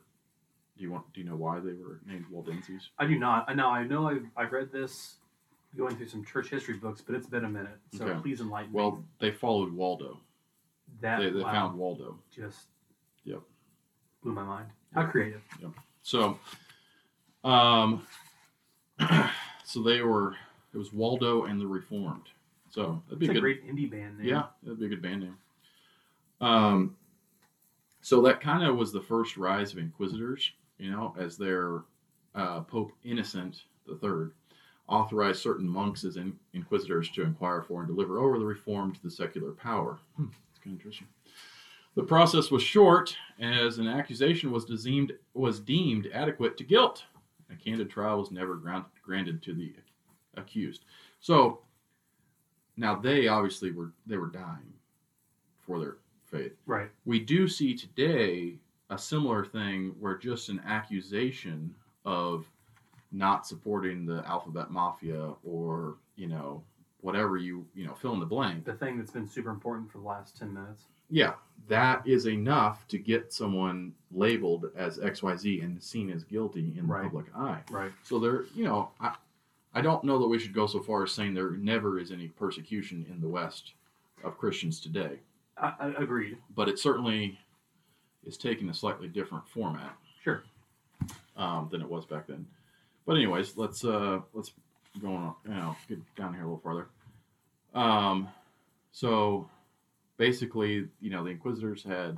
Do you want? Do you know why they were named Waldenses?
I do not. I know. I know. I've, I've read this going through some church history books, but it's been a minute. So
Okay.
please enlighten me.
Well, they followed Waldo.
that
They, they
wow,
found Waldo.
just
Yep.
blew my mind. How creative. Yep.
So, um, so they were. It was Waldo and the Reformed. So that'd be a
a
good.
great indie band name.
yeah, that'd be a good band name. Um, so that kind of was the first rise of inquisitors. You know, as their uh, Pope Innocent III authorized certain monks as in- inquisitors to inquire for and deliver over the reformed to the secular power. Hmm, kind of interesting. The process was short, as an accusation was deemed was deemed adequate to guilt. A candid trial was never grant, granted to the accused. So now they obviously were they were dying for their faith.
Right.
We do see today a similar thing where just an accusation of not supporting the alphabet mafia or you know whatever you you know fill in the blank
The thing that's been super important for the last 10 minutes.
yeah that is enough to get someone labeled as xyz and seen as guilty in the public eye
Right.
so there you know i i don't know that we should go so far as saying there never is any persecution in the west of christians today
I, I agreed.
but it certainly is taking a slightly different format
Sure.
um, than it was back then. But anyways, let's uh, let's go on. You know, get down here a little farther. Um, so basically, you know, the Inquisitors had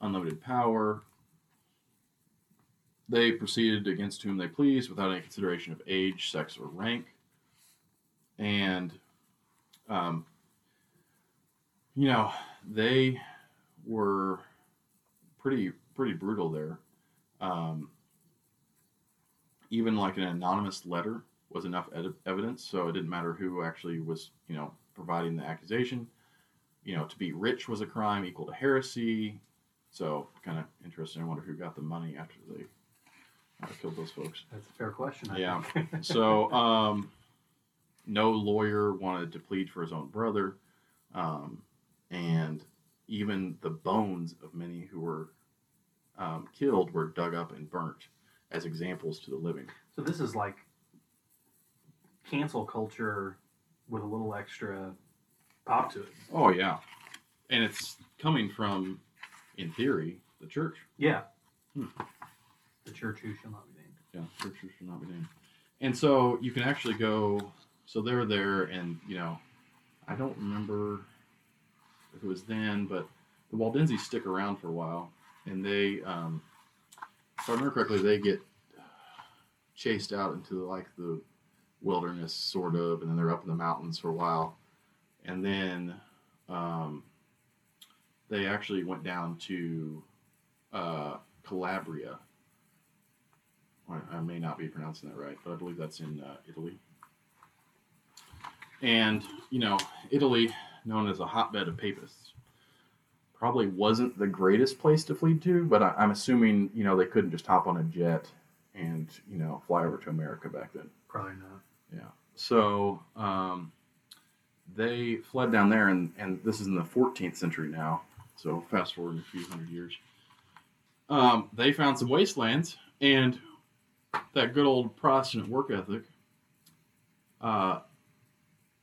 unlimited power. They proceeded against whom they pleased without any consideration of age, sex, or rank. And, um, you know, they were pretty pretty brutal there. Um, even like an anonymous letter was enough ed- evidence, so it didn't matter who actually was, you know, providing the accusation. You know, to be rich was a crime equal to heresy. So, kind of interesting. I wonder who got the money after they uh, killed those folks.
That's a fair question. I
Yeah.
think.
So, um, no lawyer wanted to plead for his own brother, um, and even the bones of many who were um, killed were dug up and burnt as examples to the living.
so this is like cancel culture with a little extra pop to it.
Oh yeah, and it's coming from, in theory, the church.
Yeah.
Hmm.
The church who shall not be named.
Yeah, churches should not be named. And so you can actually go. So they're there, and you know, I don't remember if it was then, but the Waldenses stick around for a while, and they, um, if I remember correctly, they get chased out into like the wilderness, sort of, and then they're up in the mountains for a while, and then um, they actually went down to uh, Calabria. I may not be pronouncing that right, but I believe that's in uh, Italy. And, you know, Italy, known as a hotbed of papists, probably wasn't the greatest place to flee to, but I, I'm assuming, you know, they couldn't just hop on a jet and, you know, fly over to America back then.
Probably not. Yeah.
So um, they fled down there, and, and this is in the 14th century now. So fast forward a few hundred years. Um, they found some wastelands, and that good old Protestant work ethic, uh,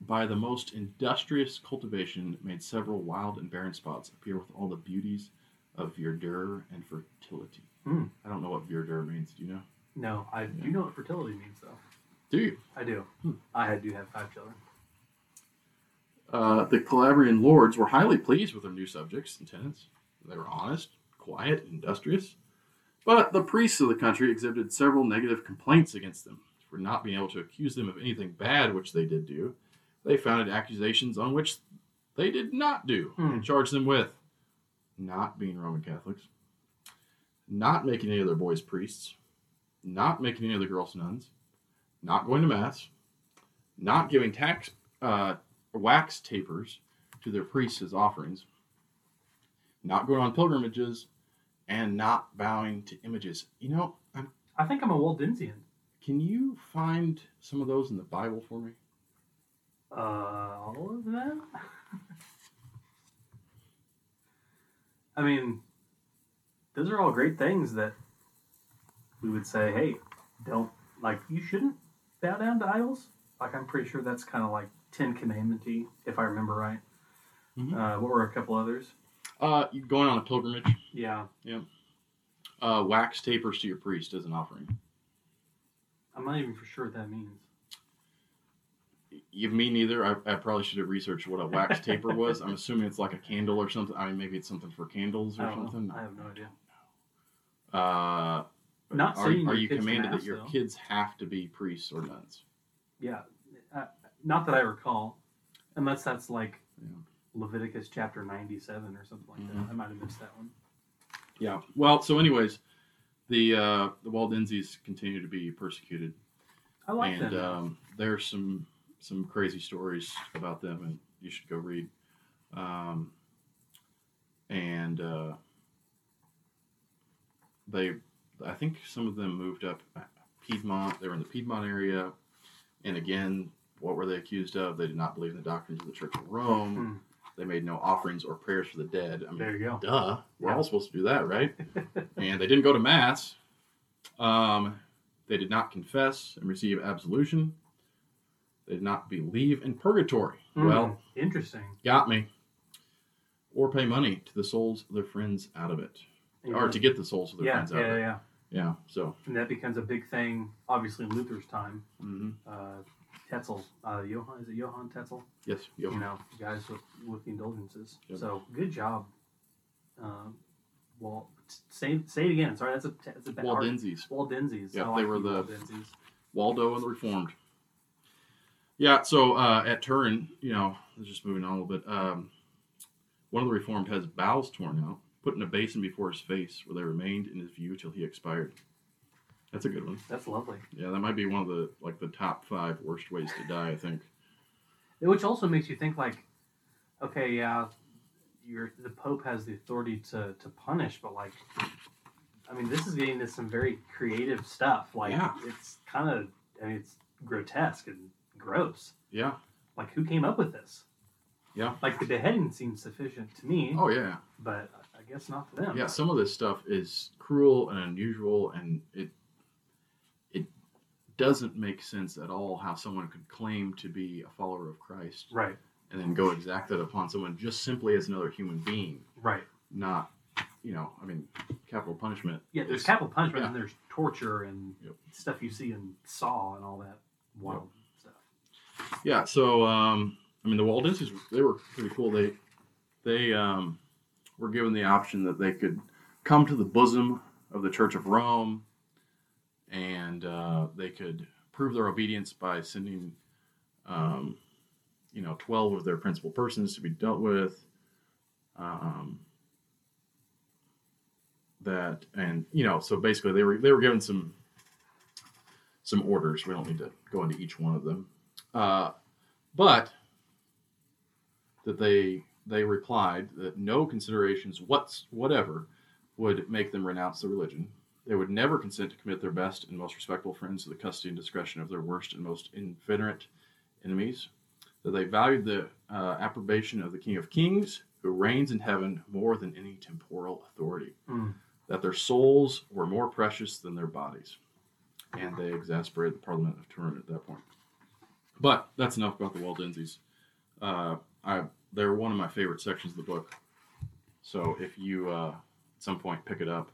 by the most industrious cultivation, made several wild and barren spots appear with all the beauties of verdure and fertility.
Hmm.
I don't know what verdure means. Do you know?
No, I
Yeah.
do know what fertility means though.
Do you?
I do.
Hmm.
I do have five children.
Uh, the Calabrian lords were highly pleased with their new subjects and tenants. They were honest, quiet, industrious. But the priests of the country exhibited several negative complaints against them for not being able to accuse them of anything bad, which they did do. They founded accusations on which they did not do
Hmm.
and charged them with not being Roman Catholics, not making any of their boys priests, not making any of the girls nuns, not going to mass, not giving tax uh, wax tapers to their priests as offerings, not going on pilgrimages, and not bowing to images. You know, I'm,
I think I'm a Waldensian.
can you find some of those in the Bible for me?
Uh, all of them? I mean, those are all great things that we would say, hey, don't, like, you shouldn't bow down to idols. Like, I'm pretty sure that's kind of like Ten Commandment if I remember right.
Mhm.
Uh, what were a couple others?
Uh, going on a pilgrimage,
Yeah,
uh, wax tapers to your priest as an offering.
I'm not even for sure what that means.
You, me neither. I, I probably should have researched what a wax taper was. I'm assuming it's like a candle or something. I mean, maybe it's something for candles or
know.
something.
I have no idea.
Uh,
Not
are, are you commanded that your
though.
kids have to be priests or nuns?
Yeah, uh, not that I recall, unless that's like
Yeah.
Leviticus chapter ninety-seven or something like
Mhm.
that. I might have missed that one.
Yeah. Well, so anyways, the uh, the Waldenses continue to be persecuted,
I like
and
them.
um, there's some some crazy stories about them, and you should go read. Um, and uh, they, I think some of them moved up Piedmont. They were in the Piedmont area, and again, what were they accused of? They did not believe in the doctrines of the Church of Rome.
Hmm.
They made no offerings or prayers for the dead. I mean,
there you go.
duh, we're
Yeah.
all supposed to do that, right? and they didn't go to mass. Um, they did not confess and receive absolution. They did not believe in purgatory.
Hmm,
Well,
interesting.
got me. Or pay money to the souls of their friends out of it, or to get the souls of their
yeah,
friends out
yeah,
of it.
yeah.
Yeah. yeah. So,
And that becomes a big thing, obviously, in Luther's time.
mhm.
Uh, Tetzel, uh, Johann, is it Johann Tetzel?
yes, yep.
You know, guys with, with the indulgences.
Yep.
So good job. Um, well, say say it again. Sorry, that's a that's a bad hard-
Waldenses.
Waldenses.
Yep,
I
they
like
were the-
Waldenses.
Waldo and the Reformed. Yeah, so uh, at Turin, you know, just moving on a little bit. Um, one of the Reformed has bowels torn out, put in a basin before his face, where they remained in his view till he expired. That's a good one.
That's lovely.
Yeah, that might be one of the like the top five worst ways to die. I think.
Which also makes you think like, okay, yeah, you're the Pope has the authority to to punish, but like, I mean, this is getting into some very creative stuff. Like,
Yeah.
it's kind of, I mean, it's grotesque and gross.
Yeah.
Like, who came up with this?
Yeah.
Like the beheading seems sufficient to me,
Oh yeah.
but I guess not to them.
Yeah. Some of this stuff is cruel and unusual, and it it doesn't make sense at all how someone could claim to be a follower of Christ
Right.
and then go exact that upon someone just simply as another human being,
Right.
not, you know, I mean, capital punishment.
Yeah. There's capital punishment
yeah.
and there's torture and
Yep.
stuff you see in Saw and all that wild stuff.
Yeah, so um, I mean, the Waldenses they were pretty cool. They they um, were given the option that they could come to the bosom of the Church of Rome, and uh, they could prove their obedience by sending, um, you know, twelve of their principal persons to be dealt with. Um, that and you know, so basically they were they were given some some orders. We don't need to go into each one of them. Uh, but that they they replied that no considerations what's whatever would make them renounce the religion. They would never consent to commit their best and most respectable friends to the custody and discretion of their worst and most inveterate enemies. That they valued the uh, approbation of the King of Kings, who reigns in heaven more than any temporal authority.
Mm.
That their souls were more precious than their bodies, and they exasperated the Parliament of Turin at that point. But that's enough about the Waldenses. Uh, I they're one of my favorite sections of the book. So if you uh, at some point pick it up,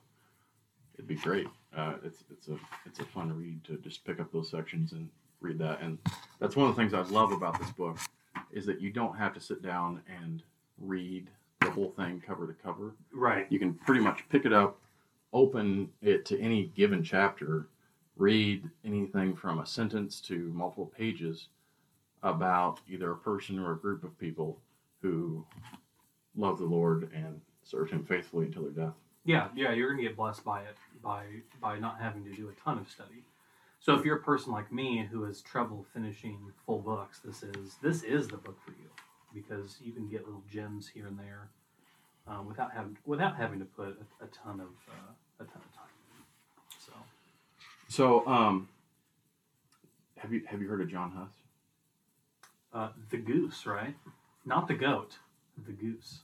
it'd be great. Uh, it's it's a it's a fun read to just pick up those sections and read that. And that's one of the things I love about this book is that you don't have to sit down and read the whole thing cover to cover.
Right.
You can pretty much pick it up, open it to any given chapter, read anything from a sentence to multiple pages about either a person or a group of people who love the Lord and serve Him faithfully until their death.
Yeah, yeah, you're gonna get blessed by it by by not having to do a ton of study. So if you're a person like me who has trouble finishing full books, this is this is the book for you because you can get little gems here and there uh, without having without having to put a, a ton of uh, a ton of time. in. So
So, um, have you have you heard of John Huss?
Uh, the goose, right? Not the goat, the goose.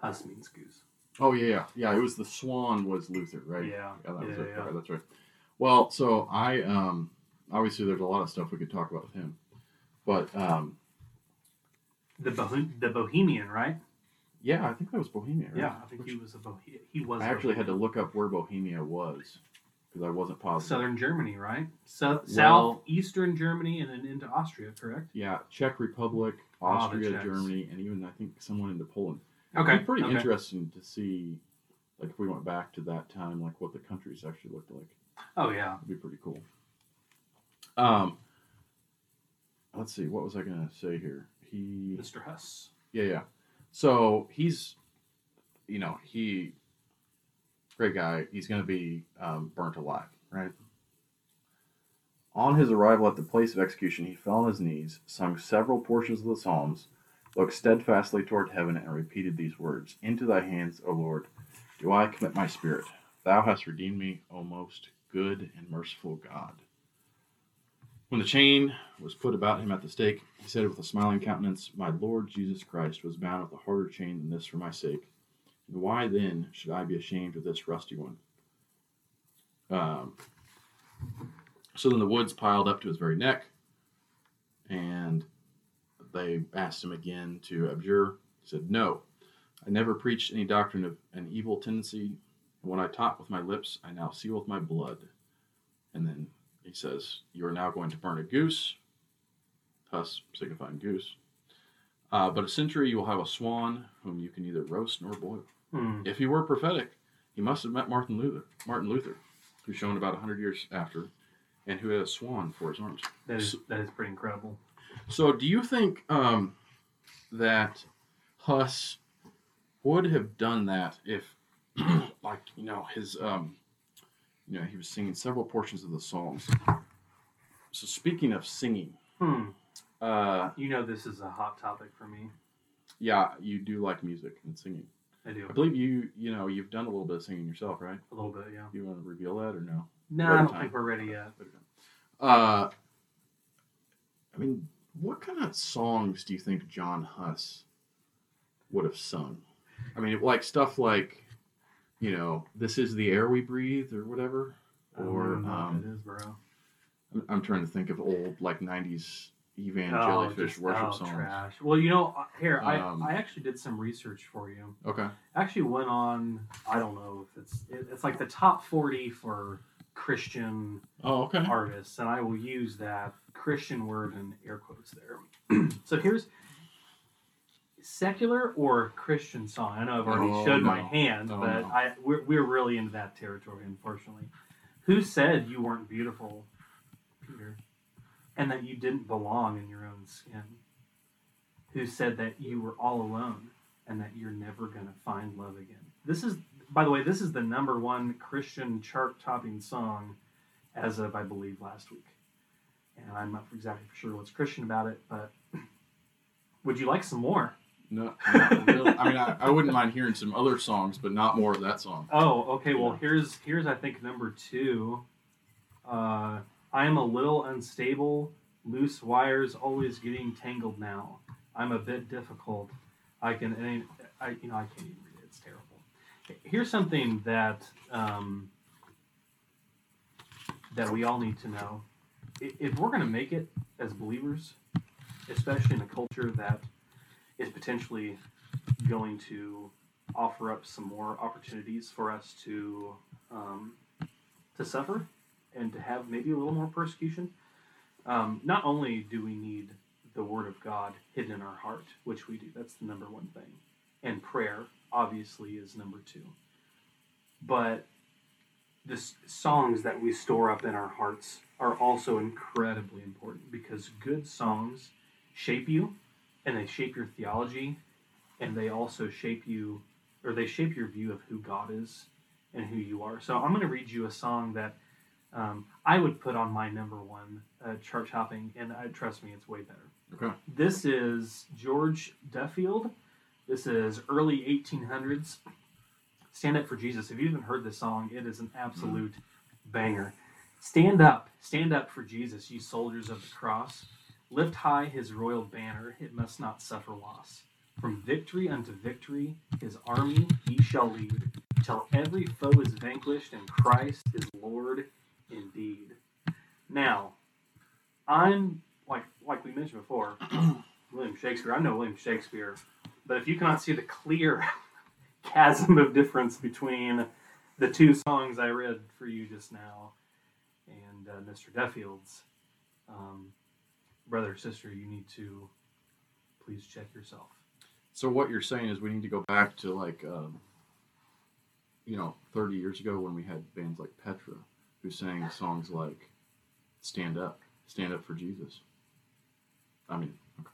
Huss means goose.
Oh yeah, yeah, yeah. It was the Swan was Luther, right?
Yeah,
that was
yeah,
it.
yeah.
Okay, that's right. Well, so I um obviously there's a lot of stuff we could talk about with him, but um
The Bohe- the Bohemian, right?
yeah, I think that was Bohemia. Right?
Yeah, I think he was a Bohe- he was.
I actually had to look up where Bohemia was because I wasn't positive.
Southern Germany, right? So,
Well-
southeastern Germany and then into Austria, correct?
Yeah, Czech Republic,
Ah,
Austria,
Czechs.
Germany, and even I think someone into Poland.
Okay.
It'd be pretty
okay.
interesting to see, like if we went back to that time, like what the countries actually looked like.
Oh yeah,
That'd be pretty cool. Um, let's see. What was I gonna say here? He,
Mr. Huss.
yeah, yeah. So he's, you know, he, great guy. He's gonna be um, burnt alive, right? On his arrival at the place of execution, he fell on his knees, sung several portions of the Psalms, looked steadfastly toward heaven, and repeated these words Into thy hands, O Lord, do I commit my spirit. Thou hast redeemed me, O most good and merciful God. When the chain was put about him at the stake, he said with a smiling countenance, My Lord Jesus Christ was bound with a harder chain than this for my sake. Why then should I be ashamed of this rusty one? Um, so then the woods piled up to his very neck, and they asked him again to abjure. He said, No, I never preached any doctrine of an evil tendency. When I taught with my lips, I now seal with my blood. And then he says, You are now going to burn a goose, thus signifying goose. Uh, but a century you will have a swan whom you can neither roast nor boil.
Hmm.
If he were prophetic, he must have met Martin Luther, Martin Luther, who's shown about 100 years after, and who had a swan for his arms.
That is that is pretty incredible.
So, do you think um, that Huss would have done that if, like, you know, his, um, you know, he was singing several portions of the Psalms. So, speaking of singing,
Hmm.
uh,
You know this is a hot topic for me.
yeah, you do like music and singing.
I do
I believe you, you know, you've done a little bit of singing yourself, right?
a little bit, yeah.
You want to reveal that or no?
No, I don't
time.
think we're ready yet.
Uh, I mean, what kind of songs do you think John Huss would have sung? I mean, like stuff like, you know, "This is the air we breathe" or whatever.
I don't
Or
know what
um,
it is, bro.
I'm, I'm trying to think of old like '90s Evan
Oh,
Jellyfish
just-
worship
oh,
songs.
trash. Well, you know, uh, here
Um,
I I actually did some research for you.
Okay.
actually went on. I don't know if it's it, it's like the top forty for Christian
Oh, okay.
artists, and I will use that Christian word in air quotes there. so here's secular or Christian song. I know I've already
Oh,
showed my hand,
Oh,
but
no.
I we're, we're really into that territory, unfortunately. Who said you weren't beautiful, Peter, and that you didn't belong in your own skin? Who said that you were all alone and that you're never gonna find love again? This is, by the way, this is the number one Christian chart-topping song as of I believe last week. And I'm not exactly sure what's Christian about it, but would you like some more?
No, really. I mean, I, I wouldn't mind hearing some other songs, but not more of that song.
Oh, okay. Well, here's here's I think number two. Uh, I am a little unstable. Loose wires always getting tangled now. I'm a bit difficult. I can, I, I you know, I can't even read it. It's terrible. Here's something that um, that we all need to know. If we're going to make it as believers, especially in a culture that is potentially going to offer up some more opportunities for us to um, to suffer and to have maybe a little more persecution. Um, not only do we need the Word of God hidden in our heart, which we do, that's the number one thing, and prayer obviously is number two. But the s- songs that we store up in our hearts are also incredibly important because good songs shape you and they shape your theology and they also shape you or they shape your view of who God is and who you are. So I'm going to read you a song that um, I would put on my number one uh, chart topping, and uh, trust me, it's way better.
Okay.
This is George Duffield. This is early 1800s. Stand Up for Jesus. If you haven't heard this song, it is an absolute banger. Stand up, stand up for Jesus, you soldiers of the cross. Lift high his royal banner, it must not suffer loss. From victory unto victory, his army he shall lead, till every foe is vanquished and Christ is Lord indeed. Now, I'm like like we mentioned before, William Shakespeare. I know William Shakespeare, but if you cannot see the clear chasm of difference between the two songs I read for you just now and uh, Mr. Duffield's, um, brother or sister, you need to please check yourself.
So what you're saying is we need to go back to like, um, you know, 30 years ago when we had bands like Petra, who sang songs like "Stand Up," "Stand Up for Jesus." I mean, okay,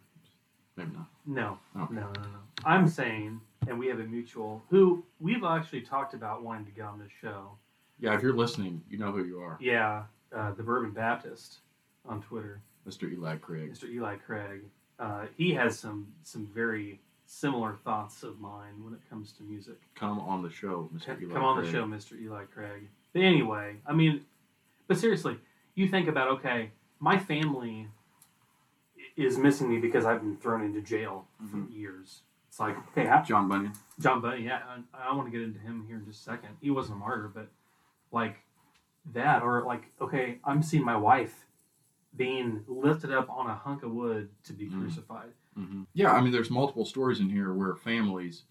maybe not.
No,
Okay.
no, no, no. I'm saying, and we have a mutual who we've actually talked about wanting to get on this show.
Yeah, if you're listening, you know who you are,
Yeah, uh, the Bourbon Baptist on Twitter,
Mr. Eli Craig.
Mr. Eli Craig. Uh, he has some some very similar thoughts of mine when it comes to music.
Come on the show, Mr.
Come
Eli Come
on the show, Mr. Eli Craig. But anyway, I mean, but seriously, you think about okay, my family is missing me because I've been thrown into jail for
Mhm.
years. It's like, okay, how,
John Bunyan.
John Bunyan. yeah, I, I want to get into him here in just a second. He wasn't a martyr, but like that, or like, okay, I'm seeing my wife being lifted up on a hunk of wood to be
Mm.
crucified.
hmm Yeah, I mean, there's multiple stories in here where families,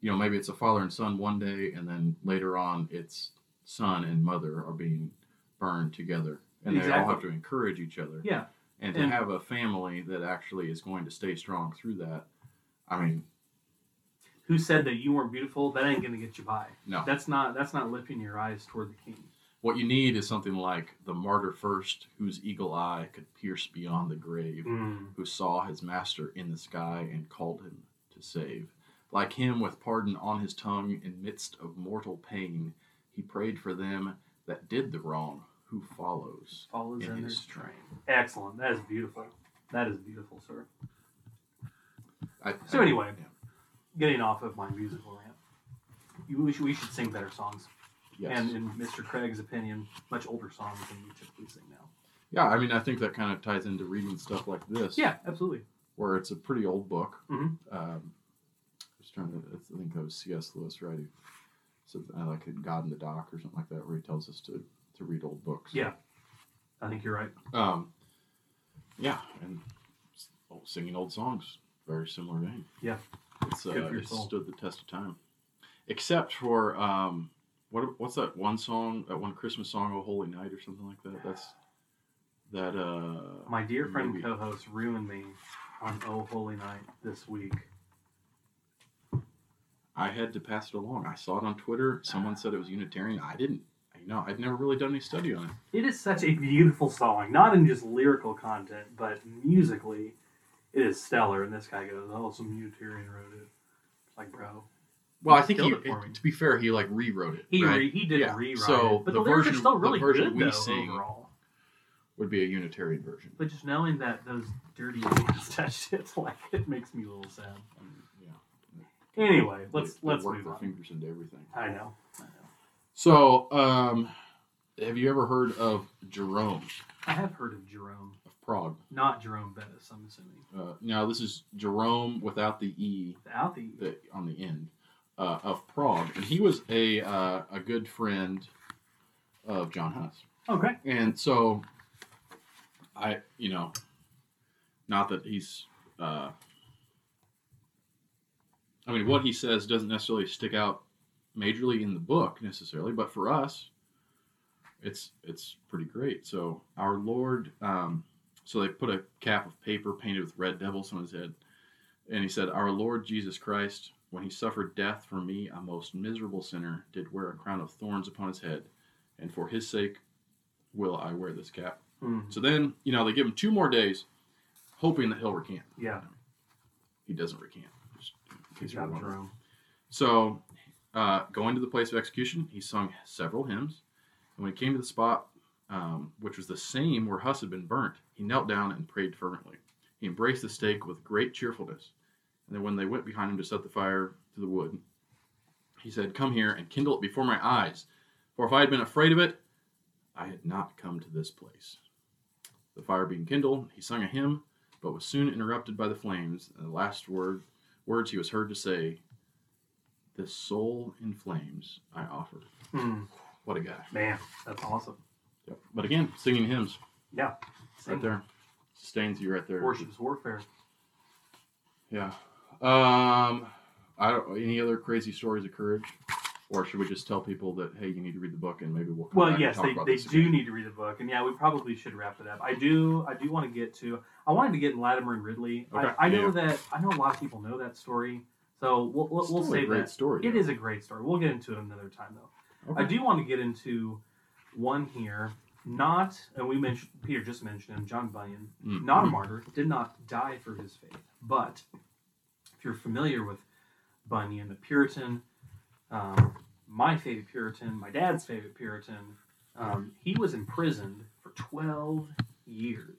you know, maybe it's a father and son one day, and then later on it's son and mother are being burned together, and they all have to encourage each other.
Yeah,
And to
And-
have a family that actually is going to stay strong through that, I mean,
who said that you weren't beautiful? That ain't gonna get you by.
no.
That's not. That's not lifting your eyes toward the king.
What you need is something like the martyr first, whose eagle eye could pierce beyond the grave,
Mm.
who saw his master in the sky and called him to save. Like him, with pardon on his tongue, in midst of mortal pain, he prayed for them that did the wrong, who follows.
Follows
In his
train. Excellent. That is beautiful. That is beautiful, sir.
I,
So
I-
anyway.
yeah.
Getting off of my musical rant, you, we, should, we should sing better songs.
yes.
And in Mr. Craig's opinion, much older songs than we typically sing now.
yeah, I mean, I think that kind of ties into reading stuff like this.
Yeah, absolutely.
where it's a pretty old book.
Mhm.
Um, I was trying to, I think that was C.S. Lewis, right? I like it, God in the Dock or something like that, where he tells us to, to read old books.
Yeah. I think you're right.
Um, yeah, and singing old songs, very similar vein.
Yeah.
It's, uh,
Good for your
it
soul.
stood the test of time. Except for, um, what what's that one song, that one Christmas song, Oh Holy Night or something like that? That's, that, uh,
My dear friend co-host ruined me on Oh Holy Night this week.
I had to pass it along. I saw it on Twitter. Someone said it was Unitarian. I didn't. You know, I'd never really done any study on it.
It is such a beautiful song, not in just lyrical content, but musically, it is stellar. And this guy goes, "Oh, some Unitarian wrote it." It's like, bro,
Well, I think he,
it
to be fair, he like rewrote it.
he
right?
re- he did
Yeah.
rewrite
So
it, but
the
the,
version-
still
the
really
version
good
we
though,
sing-
overall.
Would be a Unitarian version.
But just knowing that those dirty hands touched it, like it makes me a little sad.
I mean.
Anyway, let's
They- they
let's
work
move
their
on.
fingers into everything.
I know. I know.
So, um, have you ever heard of Jerome
I have heard of Jerome,
of Prague?
not Jerome Bettis. I'm assuming
Uh, now, this is Jerome without the e
without the
the, on the end uh, of Prague, and he was a uh, a good friend of John Huss.
okay.
And so, I, you know, not that he's, uh, I mean, what he says doesn't necessarily stick out majorly in the book necessarily, but for us, it's it's pretty great. So our Lord, um, so they put a cap of paper painted with red devils on his head, and he said, "Our Lord Jesus Christ, when he suffered death for me, a most miserable sinner, did wear a crown of thorns upon his head, and for his sake will I wear this cap."
Mm,
So then, you know, they give him two more days, hoping that he'll recant.
yeah.
He doesn't recant. Just in case you're
job. Jerome.
So, uh, going to the place of execution, he sung several hymns. And when he came to the spot, um, which was the same where Huss had been burnt, he knelt down and prayed fervently. He embraced the stake with great cheerfulness. And then when they went behind him to set the fire to the wood, he said, Come here and kindle it before my eyes. For if I had been afraid of it, I had not come to this place. The fire being kindled, he sung a hymn, but was soon interrupted by the flames. And the last word, words he was heard to say, This soul in flames I offer.
Mm,
What a guy.
man, that's awesome.
Yep. But again, singing hymns
Yeah.
right there. Sustains you right there.
Worship's warfare.
Yeah. Um, I don't. Any other crazy stories of courage, or should we just tell people that hey, you need to read the book and maybe we'll come
Well,
back
yes,
and talk
they,
about
they
this
do
again?
need to read the book, and yeah, we probably should wrap it up. I do I do want to get to I wanted to get in Latimer and Ridley.
Okay,
I, I know
yeah.
that I know a lot of people know that story, so we'll we'll, we'll
Still a
save
great
that.
story.
It
though.
is a great story. We'll get into it another time though.
Okay.
I do want to get into one here, not, and we mentioned, Peter just mentioned him, John Bunyan,
Mm.
not a martyr, did not die for his faith. But if you're familiar with Bunyan, a Puritan, um, my favorite Puritan, my dad's favorite Puritan, um, he was imprisoned for 12 years.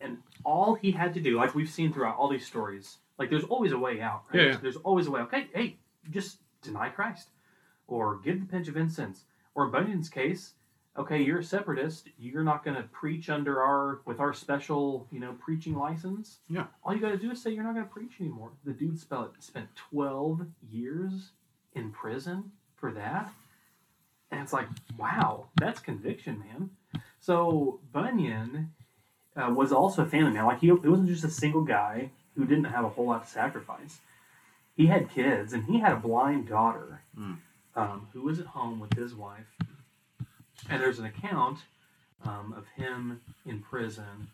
And all he had to do, like we've seen throughout all these stories, like there's always a way out, right?
Yeah.
There's always a way. Okay, hey, just deny Christ, or give the pinch of incense, or in Bunyan's case, okay, you're a separatist. You're not going to preach under our with our special, you know, preaching license.
Yeah.
All you got to do is say you're not going to preach anymore. The dude spent spent 12 years in prison for that, and it's like, wow, that's conviction, man. So Bunyan uh, was also a family man. Like he, he wasn't just a single guy who didn't have a whole lot to sacrifice. He had kids, and he had a blind daughter
Mm.
um, who was at home with his wife. And there's an account um, of him in prison,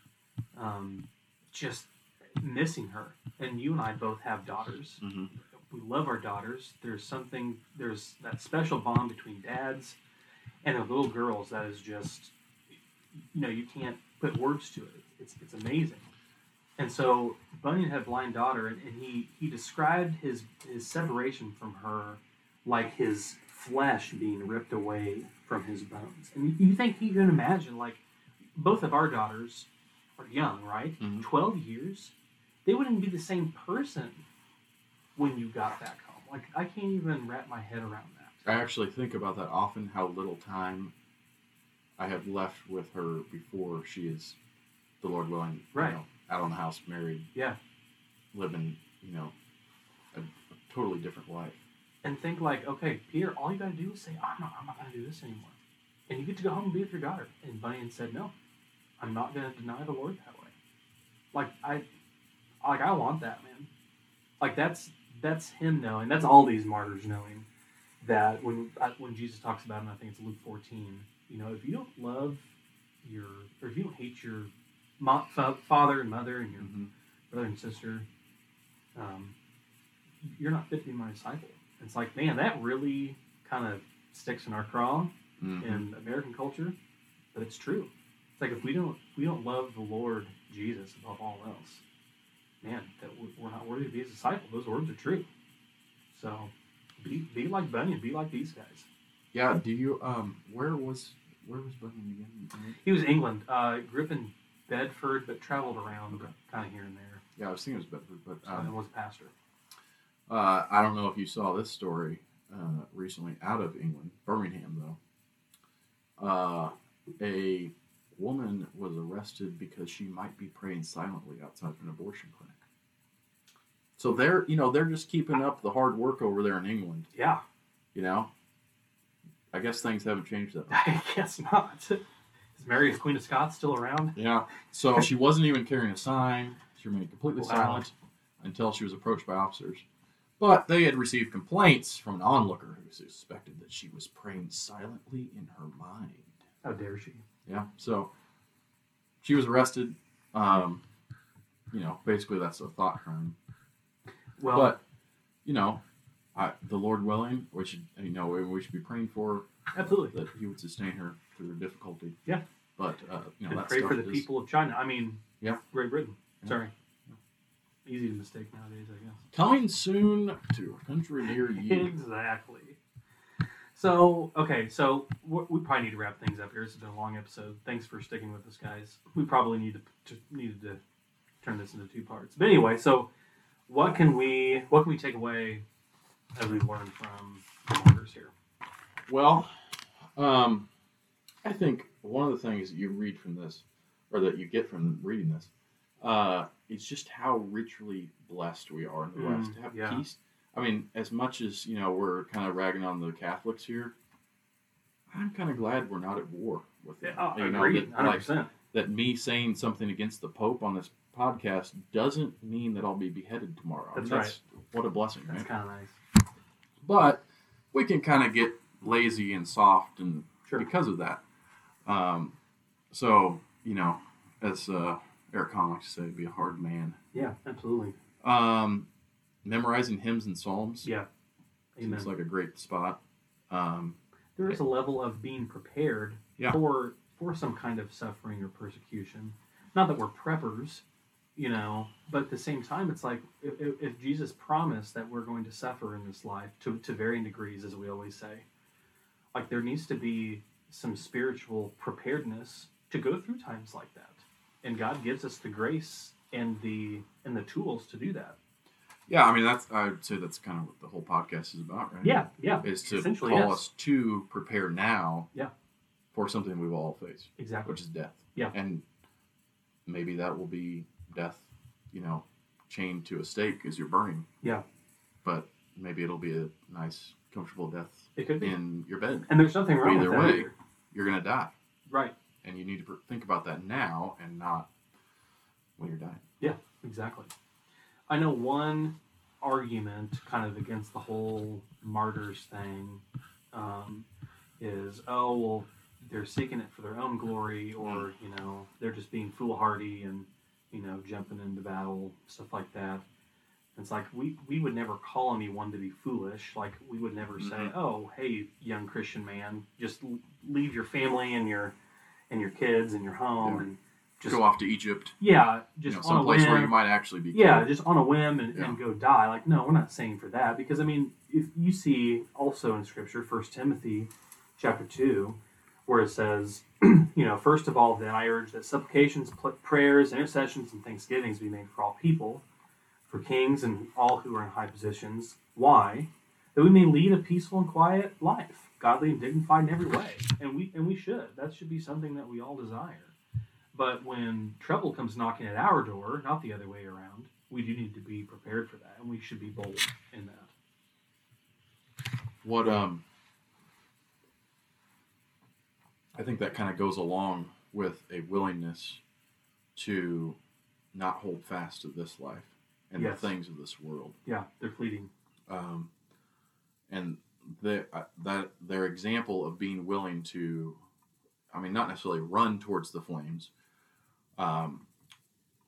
um, just missing her. And you and I both have daughters.
hmm
We love our daughters. There's something. There's that special bond between dads and the little girls that is just, you know, you can't put words to it. It's it's amazing. And so Bunyan had a blind daughter, and, and he he described his his separation from her like his flesh being ripped away from his bones. And you, you think you can imagine like both of our daughters are young, right?
Mhm.
Twelve years, they wouldn't be the same person when you got back home. Like I can't even wrap my head around that.
I actually think about that often. How little time I have left with her before she is, the Lord willing, you
Right.
know, out on the house, married,
Yeah.
living, you know, a, a totally different life.
And think like, okay, Peter, all you gotta do is say, I'm not I'm not gonna do this anymore. And you get to go home and be with your daughter. And Bunyan said, No, I'm not gonna deny the Lord that way. Like I like I want that, man. Like that's that's him knowing, that's all these martyrs knowing that when when Jesus talks about, him, I think it's Luke 14, you know, if you don't love your, or if you don't hate your mo- fa- father and mother and your
Mm-hmm.
brother and sister, um, you're not fit to be my disciple. It's like, man, that really kind of sticks in our craw
Mm-hmm.
in American culture, but it's true. It's like if we don't we don't love the Lord Jesus above all else, man, that we're- not worthy to be his disciple. Those words are true. So, be be like Bunyan, be like these guys.
Yeah. Do you um? Where was where was Bunyan again?
He was England, uh, grew up in Bedford, but traveled around
Okay.
kind of here and there.
Yeah, I was thinking it was Bedford, but
So,
um,
and was a pastor.
Uh, I don't know if you saw this story uh, recently out of England, Birmingham, though. Uh, a woman was arrested because she might be praying silently outside of an abortion clinic. So they're, you know, they're just keeping up the hard work over there in England.
Yeah,
You know, I guess things haven't changed that. much.
I guess not. Is Mary as Queen of Scots still around?
Yeah. So she wasn't even carrying a sign. She remained completely
Wow.
silent until she was approached by officers. But they had received complaints from an onlooker who suspected that she was praying silently in her mind.
How dare she?
Yeah. So she was arrested. Um, you know, basically that's a thought crime.
Well,
but you know, I, the Lord willing, we should you know we should be praying for
absolutely.
that He would sustain her through her difficulty.
Yeah.
But uh, you know
pray for the
is-
people of China. I mean,
Yeah.
Great Britain.
Yeah.
Sorry. Easy to mistake nowadays, I guess.
coming soon to a country near you.
Exactly. So, okay, so we probably need to wrap things up here. This has been a long episode. Thanks for sticking with us, guys. We probably need to, to needed to turn this into two parts. But anyway, so what can we what can we take away as we learn from the martyrs here?
Well, um, I think one of the things that you read from this, or that you get from reading this, uh, is just how richly blessed we are in the
Mm,
West to have
yeah.
peace. I mean, as much as you know, we're kind of ragging on the Catholics here. I'm kind of glad we're not at war with them.
Yeah, oh,
you know,
agreed,
that,
hundred
like,
percent.
that me saying something against the Pope on this podcast doesn't mean that I'll be beheaded tomorrow. I mean,
That's
What a blessing,
That's
right?
kind of nice.
but we can kind of get lazy and soft and
Sure.
because of that um, so you know as uh, eric Hahn likes to say be a hard man
Yeah, absolutely.
um, memorizing hymns and psalms
Yeah. Amen.
seems like a great spot um,
there is a level of being prepared
Yeah.
for for some kind of suffering or persecution. Not that we're preppers, you know, but at the same time, it's like if, if, if Jesus promised that we're going to suffer in this life to, to varying degrees, as we always say, like there needs to be some spiritual preparedness to go through times like that, and God gives us the grace and the and the tools to do that.
Yeah, I mean that's I would say that's kind of what the whole podcast is about, right?
Yeah, yeah,
Is to call
yes.
us to prepare now
Yeah.
for something we've all faced,
exactly.
which is death.
Yeah.
And maybe that will be death, you know, chained to a stake as you're burning.
Yeah.
But maybe it'll be a nice, comfortable death
It could be,
in your bed.
and there's nothing wrong
Either
with that
way.
either.
You're gonna die,
Right.
And you need to think about that now and not when you're dying.
Yeah, exactly. I know one argument kind of against the whole martyrs thing um, is, oh, well, they're seeking it for their own glory, or, you know, they're just being foolhardy and, you know, jumping into battle, stuff like that. It's like we, we would never call anyone to be foolish. Like we would never say,
Mhm.
"Oh, hey, young Christian man, just l- leave your family and your and your kids and your home
Yeah.
and just
Go off to Egypt,
yeah,
you
just
know,
on a
someplace where you might actually be.
Yeah,
killed.
just on a whim and,
Yeah.
and go die. Like, no, we're not saying for that because I mean, if you see also in Scripture, First Timothy, chapter two, where it says, you know, first of all, then I urge that supplications, prayers, intercessions, and thanksgivings be made for all people, for kings and all who are in high positions. Why? That we may lead a peaceful and quiet life, godly and dignified in every way, and we and we should. That should be something that we all desire. But when trouble comes knocking at our door, not the other way around, we do need to be prepared for that, and we should be bold in that.
What um I think that kind of goes along with a willingness to not hold fast to this life and
Yes.
the things of this world.
Yeah, they're fleeting.
Um, and the, uh, that their example of being willing to, I mean, not necessarily run towards the flames, um,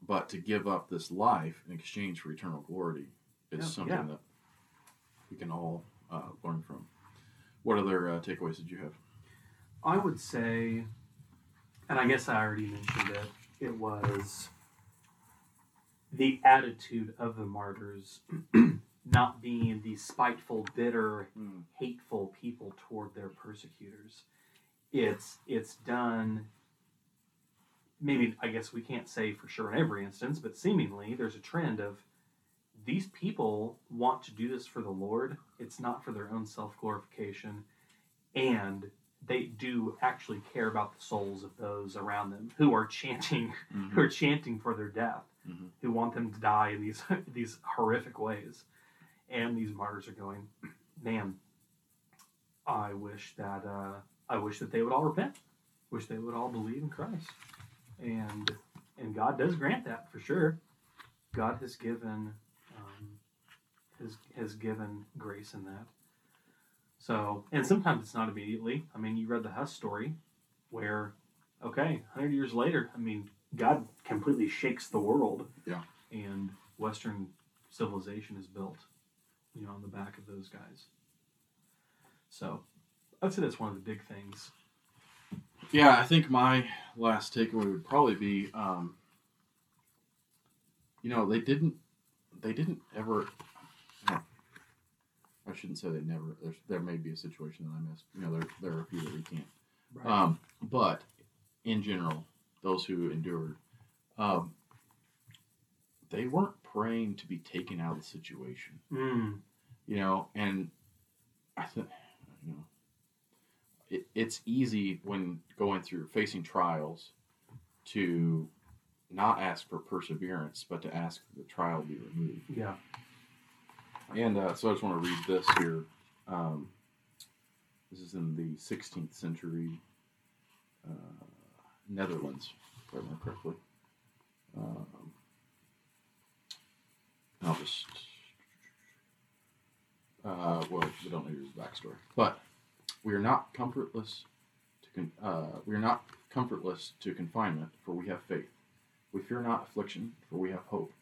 but to give up this life in exchange for eternal glory is
Yeah,
something
yeah.
that we can all uh, learn from. What other uh, takeaways did you have?
I would say, and I guess I already mentioned it, it was the attitude of the martyrs not being the spiteful, bitter, hateful people toward their persecutors. It's it's done maybe I guess we can't say for sure in every instance, but seemingly there's a trend of these people want to do this for the Lord. It's not for their own self glorification. And they do actually care about the souls of those around them who are chanting
Mhm.
who are chanting for their death,
Mhm.
who want them to die in these these horrific ways. And these martyrs are going, man, I wish that uh, I wish that they would all repent. Wish they would all believe in Christ. And and God does grant that for sure. God has given um, has has given grace in that. So and sometimes it's not immediately. I mean, you read the Huss story, where okay, hundred years later, I mean, God completely shakes the world.
Yeah.
And Western civilization is built, you know, on the back of those guys. So I'd say that's one of the big things.
Yeah, I think my last takeaway would probably be, um, you know, they didn't, they didn't ever. I shouldn't say they never. There's, there may be a situation that I missed. You know, there there are a few that we can't. Um, but in general, those who endured, um, they weren't praying to be taken out of the situation.
Mm,
You know, and I think, you know, it, it's easy when going through facing trials to not ask for perseverance, but to ask the trial be removed.
yeah.
And uh, so I just want to read this here. Um, this is in the 16th century uh, Netherlands, if I remember correctly. Um, I'll just. Uh, well, we don't need his backstory, but we are not comfortless to con- uh, we are not comfortless to confinement, for we have faith. We fear not affliction, for we have hope,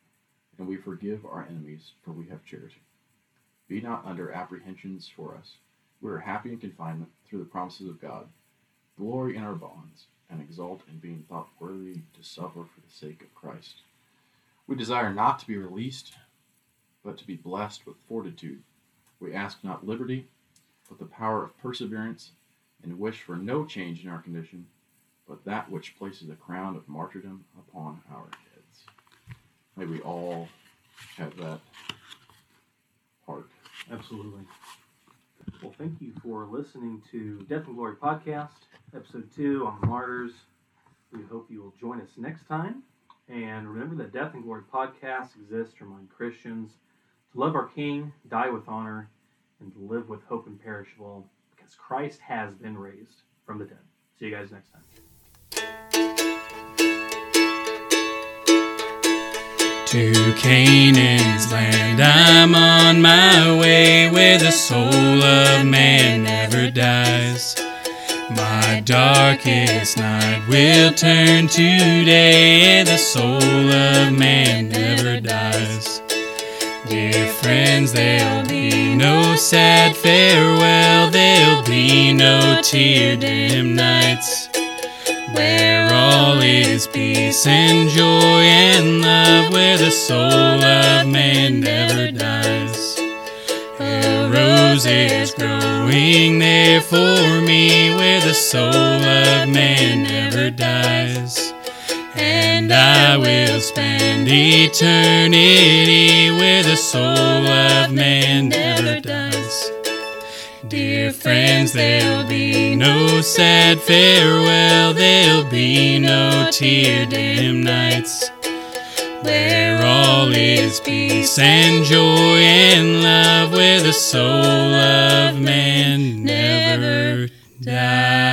and we forgive our enemies, for we have charity. Be not under apprehensions for us. We are happy in confinement, through the promises of God, glory in our bonds, and exult in being thought worthy to suffer for the sake of Christ. We desire not to be released, but to be blessed with fortitude. We ask not liberty, but the power of perseverance, and wish for no change in our condition, but that which places a crown of martyrdom upon our heads. May we all have that heart.
Absolutely. Well, thank you for listening to Death and Glory podcast, episode two on the martyrs. We hope you will join us next time. And remember that Death and Glory podcast exists to remind Christians to love our King, die with honor, and to live with hope imperishable because Christ has been raised from the dead. See you guys next time.
To Canaan's land I'm on my way where the soul of man never dies. My darkest night will turn to day, and the soul of man never dies. Dear friends, there'll be no sad farewell, there'll be no tear dim nights where all is peace and joy and love, where the soul of man never dies. A rose is growing there for me, where the soul of man never dies. And I will spend eternity where the soul of man never dies. Dear friends, there'll be no sad farewell, there'll be no tear dim nights, where all is peace and joy and love, where the soul of man never dies.